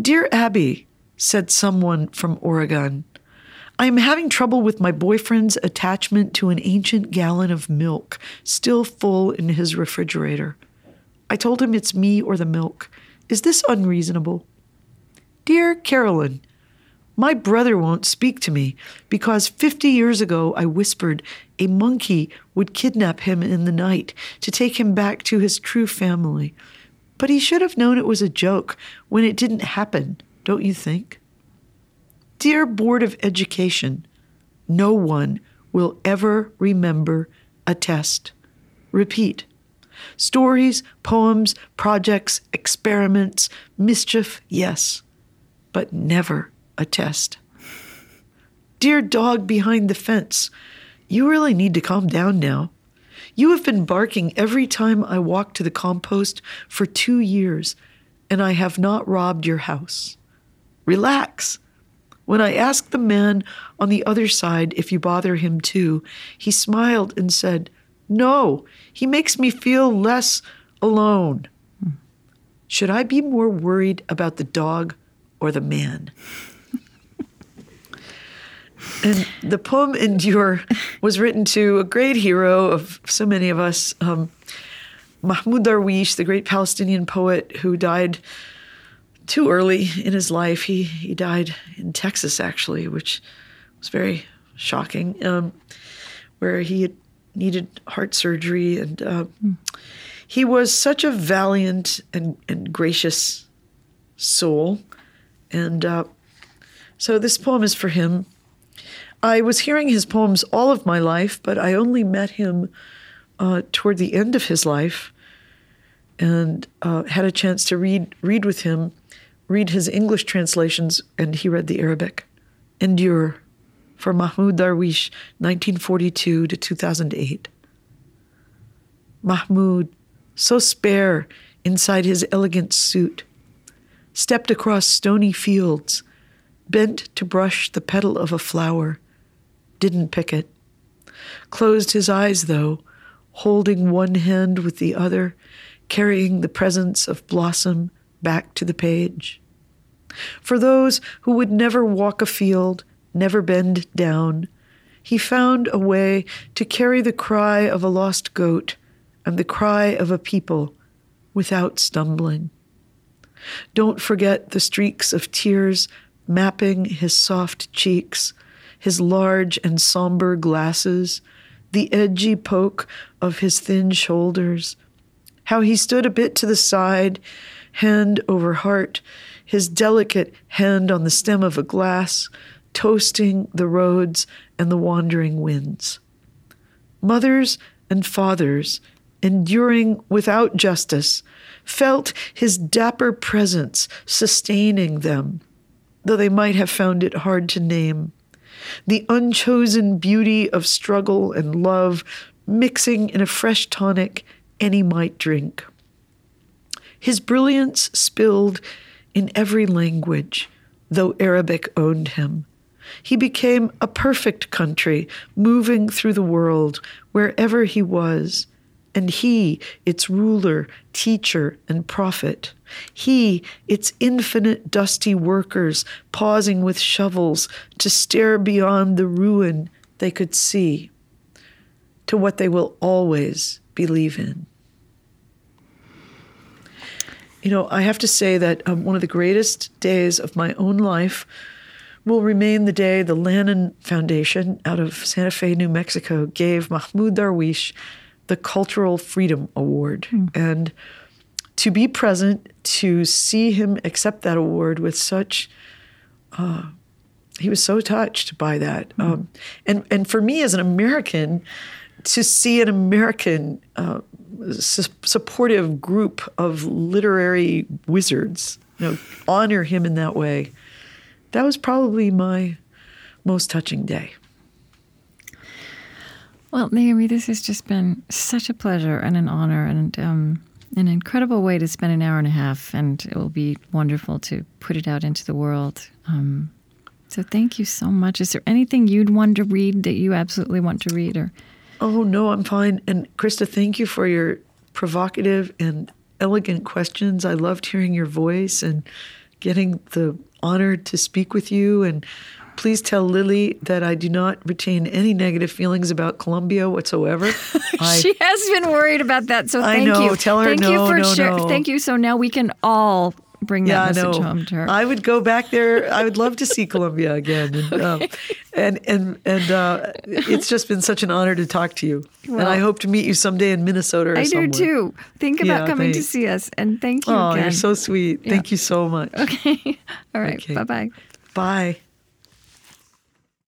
dear Abby, said someone from Oregon. I am having trouble with my boyfriend's attachment to an ancient gallon of milk still full in his refrigerator. I told him it's me or the milk. Is this unreasonable? Dear Carolyn, my brother won't speak to me because 50 years ago I whispered a monkey would kidnap him in the night to take him back to his true family. But he should have known it was a joke when it didn't happen, don't you think? Dear Board of Education, no one will ever remember a test. Repeat. Stories, poems, projects, experiments, mischief, yes, but never a test. Dear dog behind the fence, you really need to calm down now. You have been barking every time I walk to the compost for two years, and I have not robbed your house. Relax. When I asked the man on the other side if you bother him too, he smiled and said, No, he makes me feel less alone. Should I be more worried about the dog or the man? and the poem Endure was written to a great hero of so many of us, um, Mahmoud Darwish, the great Palestinian poet who died too early in his life. He, he died in Texas, actually, which was very shocking, um, where he had needed heart surgery. And uh, mm. he was such a valiant and, and gracious soul. And uh, so this poem is for him. I was hearing his poems all of my life, but I only met him uh, toward the end of his life and uh, had a chance to read read with him, read his English translations, and he read the Arabic. Endure for Mahmoud Darwish, 1942 to 2008. Mahmoud, so spare inside his elegant suit, stepped across stony fields, bent to brush the petal of a flower didn't pick it. Closed his eyes, though, holding one hand with the other, carrying the presence of blossom back to the page. For those who would never walk a field, never bend down, he found a way to carry the cry of a lost goat and the cry of a people without stumbling. Don't forget the streaks of tears mapping his soft cheeks his large and somber glasses, the edgy poke of his thin shoulders, how he stood a bit to the side, hand over heart, his delicate hand on the stem of a glass, toasting the roads and the wandering winds. Mothers and fathers, enduring without justice, felt his dapper presence sustaining them, though they might have found it hard to name the unchosen beauty of struggle and love mixing in a fresh tonic any might drink. His brilliance spilled in every language, though Arabic owned him. He became a perfect country, moving through the world wherever he was, and he, its ruler, teacher, and prophet. He, its infinite dusty workers, pausing with shovels to stare beyond the ruin they could see to what they will always believe in. You know, I have to say that um, one of the greatest days of my own life will remain the day the Lannan Foundation out of Santa Fe, New Mexico, gave Mahmoud Darwish the Cultural Freedom Award. Mm. And to be present, to see him accept that award with such, uh, he was so touched by that. Mm. Um, and, and for me as an American, to see an American uh, su- supportive group of literary wizards, you know, honor him in that way, that was probably my most touching day. Well, Naomi, this has just been such a pleasure and an honor and um, an incredible way to spend an hour and a half, and it will be wonderful to put it out into the world. Um, so thank you so much. Is there anything you'd want to read that you absolutely want to read, or? Oh no, I'm fine. And Krista, thank you for your provocative and elegant questions. I loved hearing your voice and getting the honor to speak with you and Please tell Lily that I do not retain any negative feelings about Colombia whatsoever. I, she has been worried about that, so I thank know. you. Tell her thank no, you for no, share- no. Thank you. So now we can all bring yeah, that I message home to her. I would go back there. I would love to see Colombia again. And um, and and, and uh, it's just been such an honor to talk to you. and I hope to meet you someday in Minnesota or I somewhere. do too. Think about Yeah, coming to see us, and thank you Oh, again. you're so sweet. Thank you so much. okay. All right. Okay. Bye bye. Bye.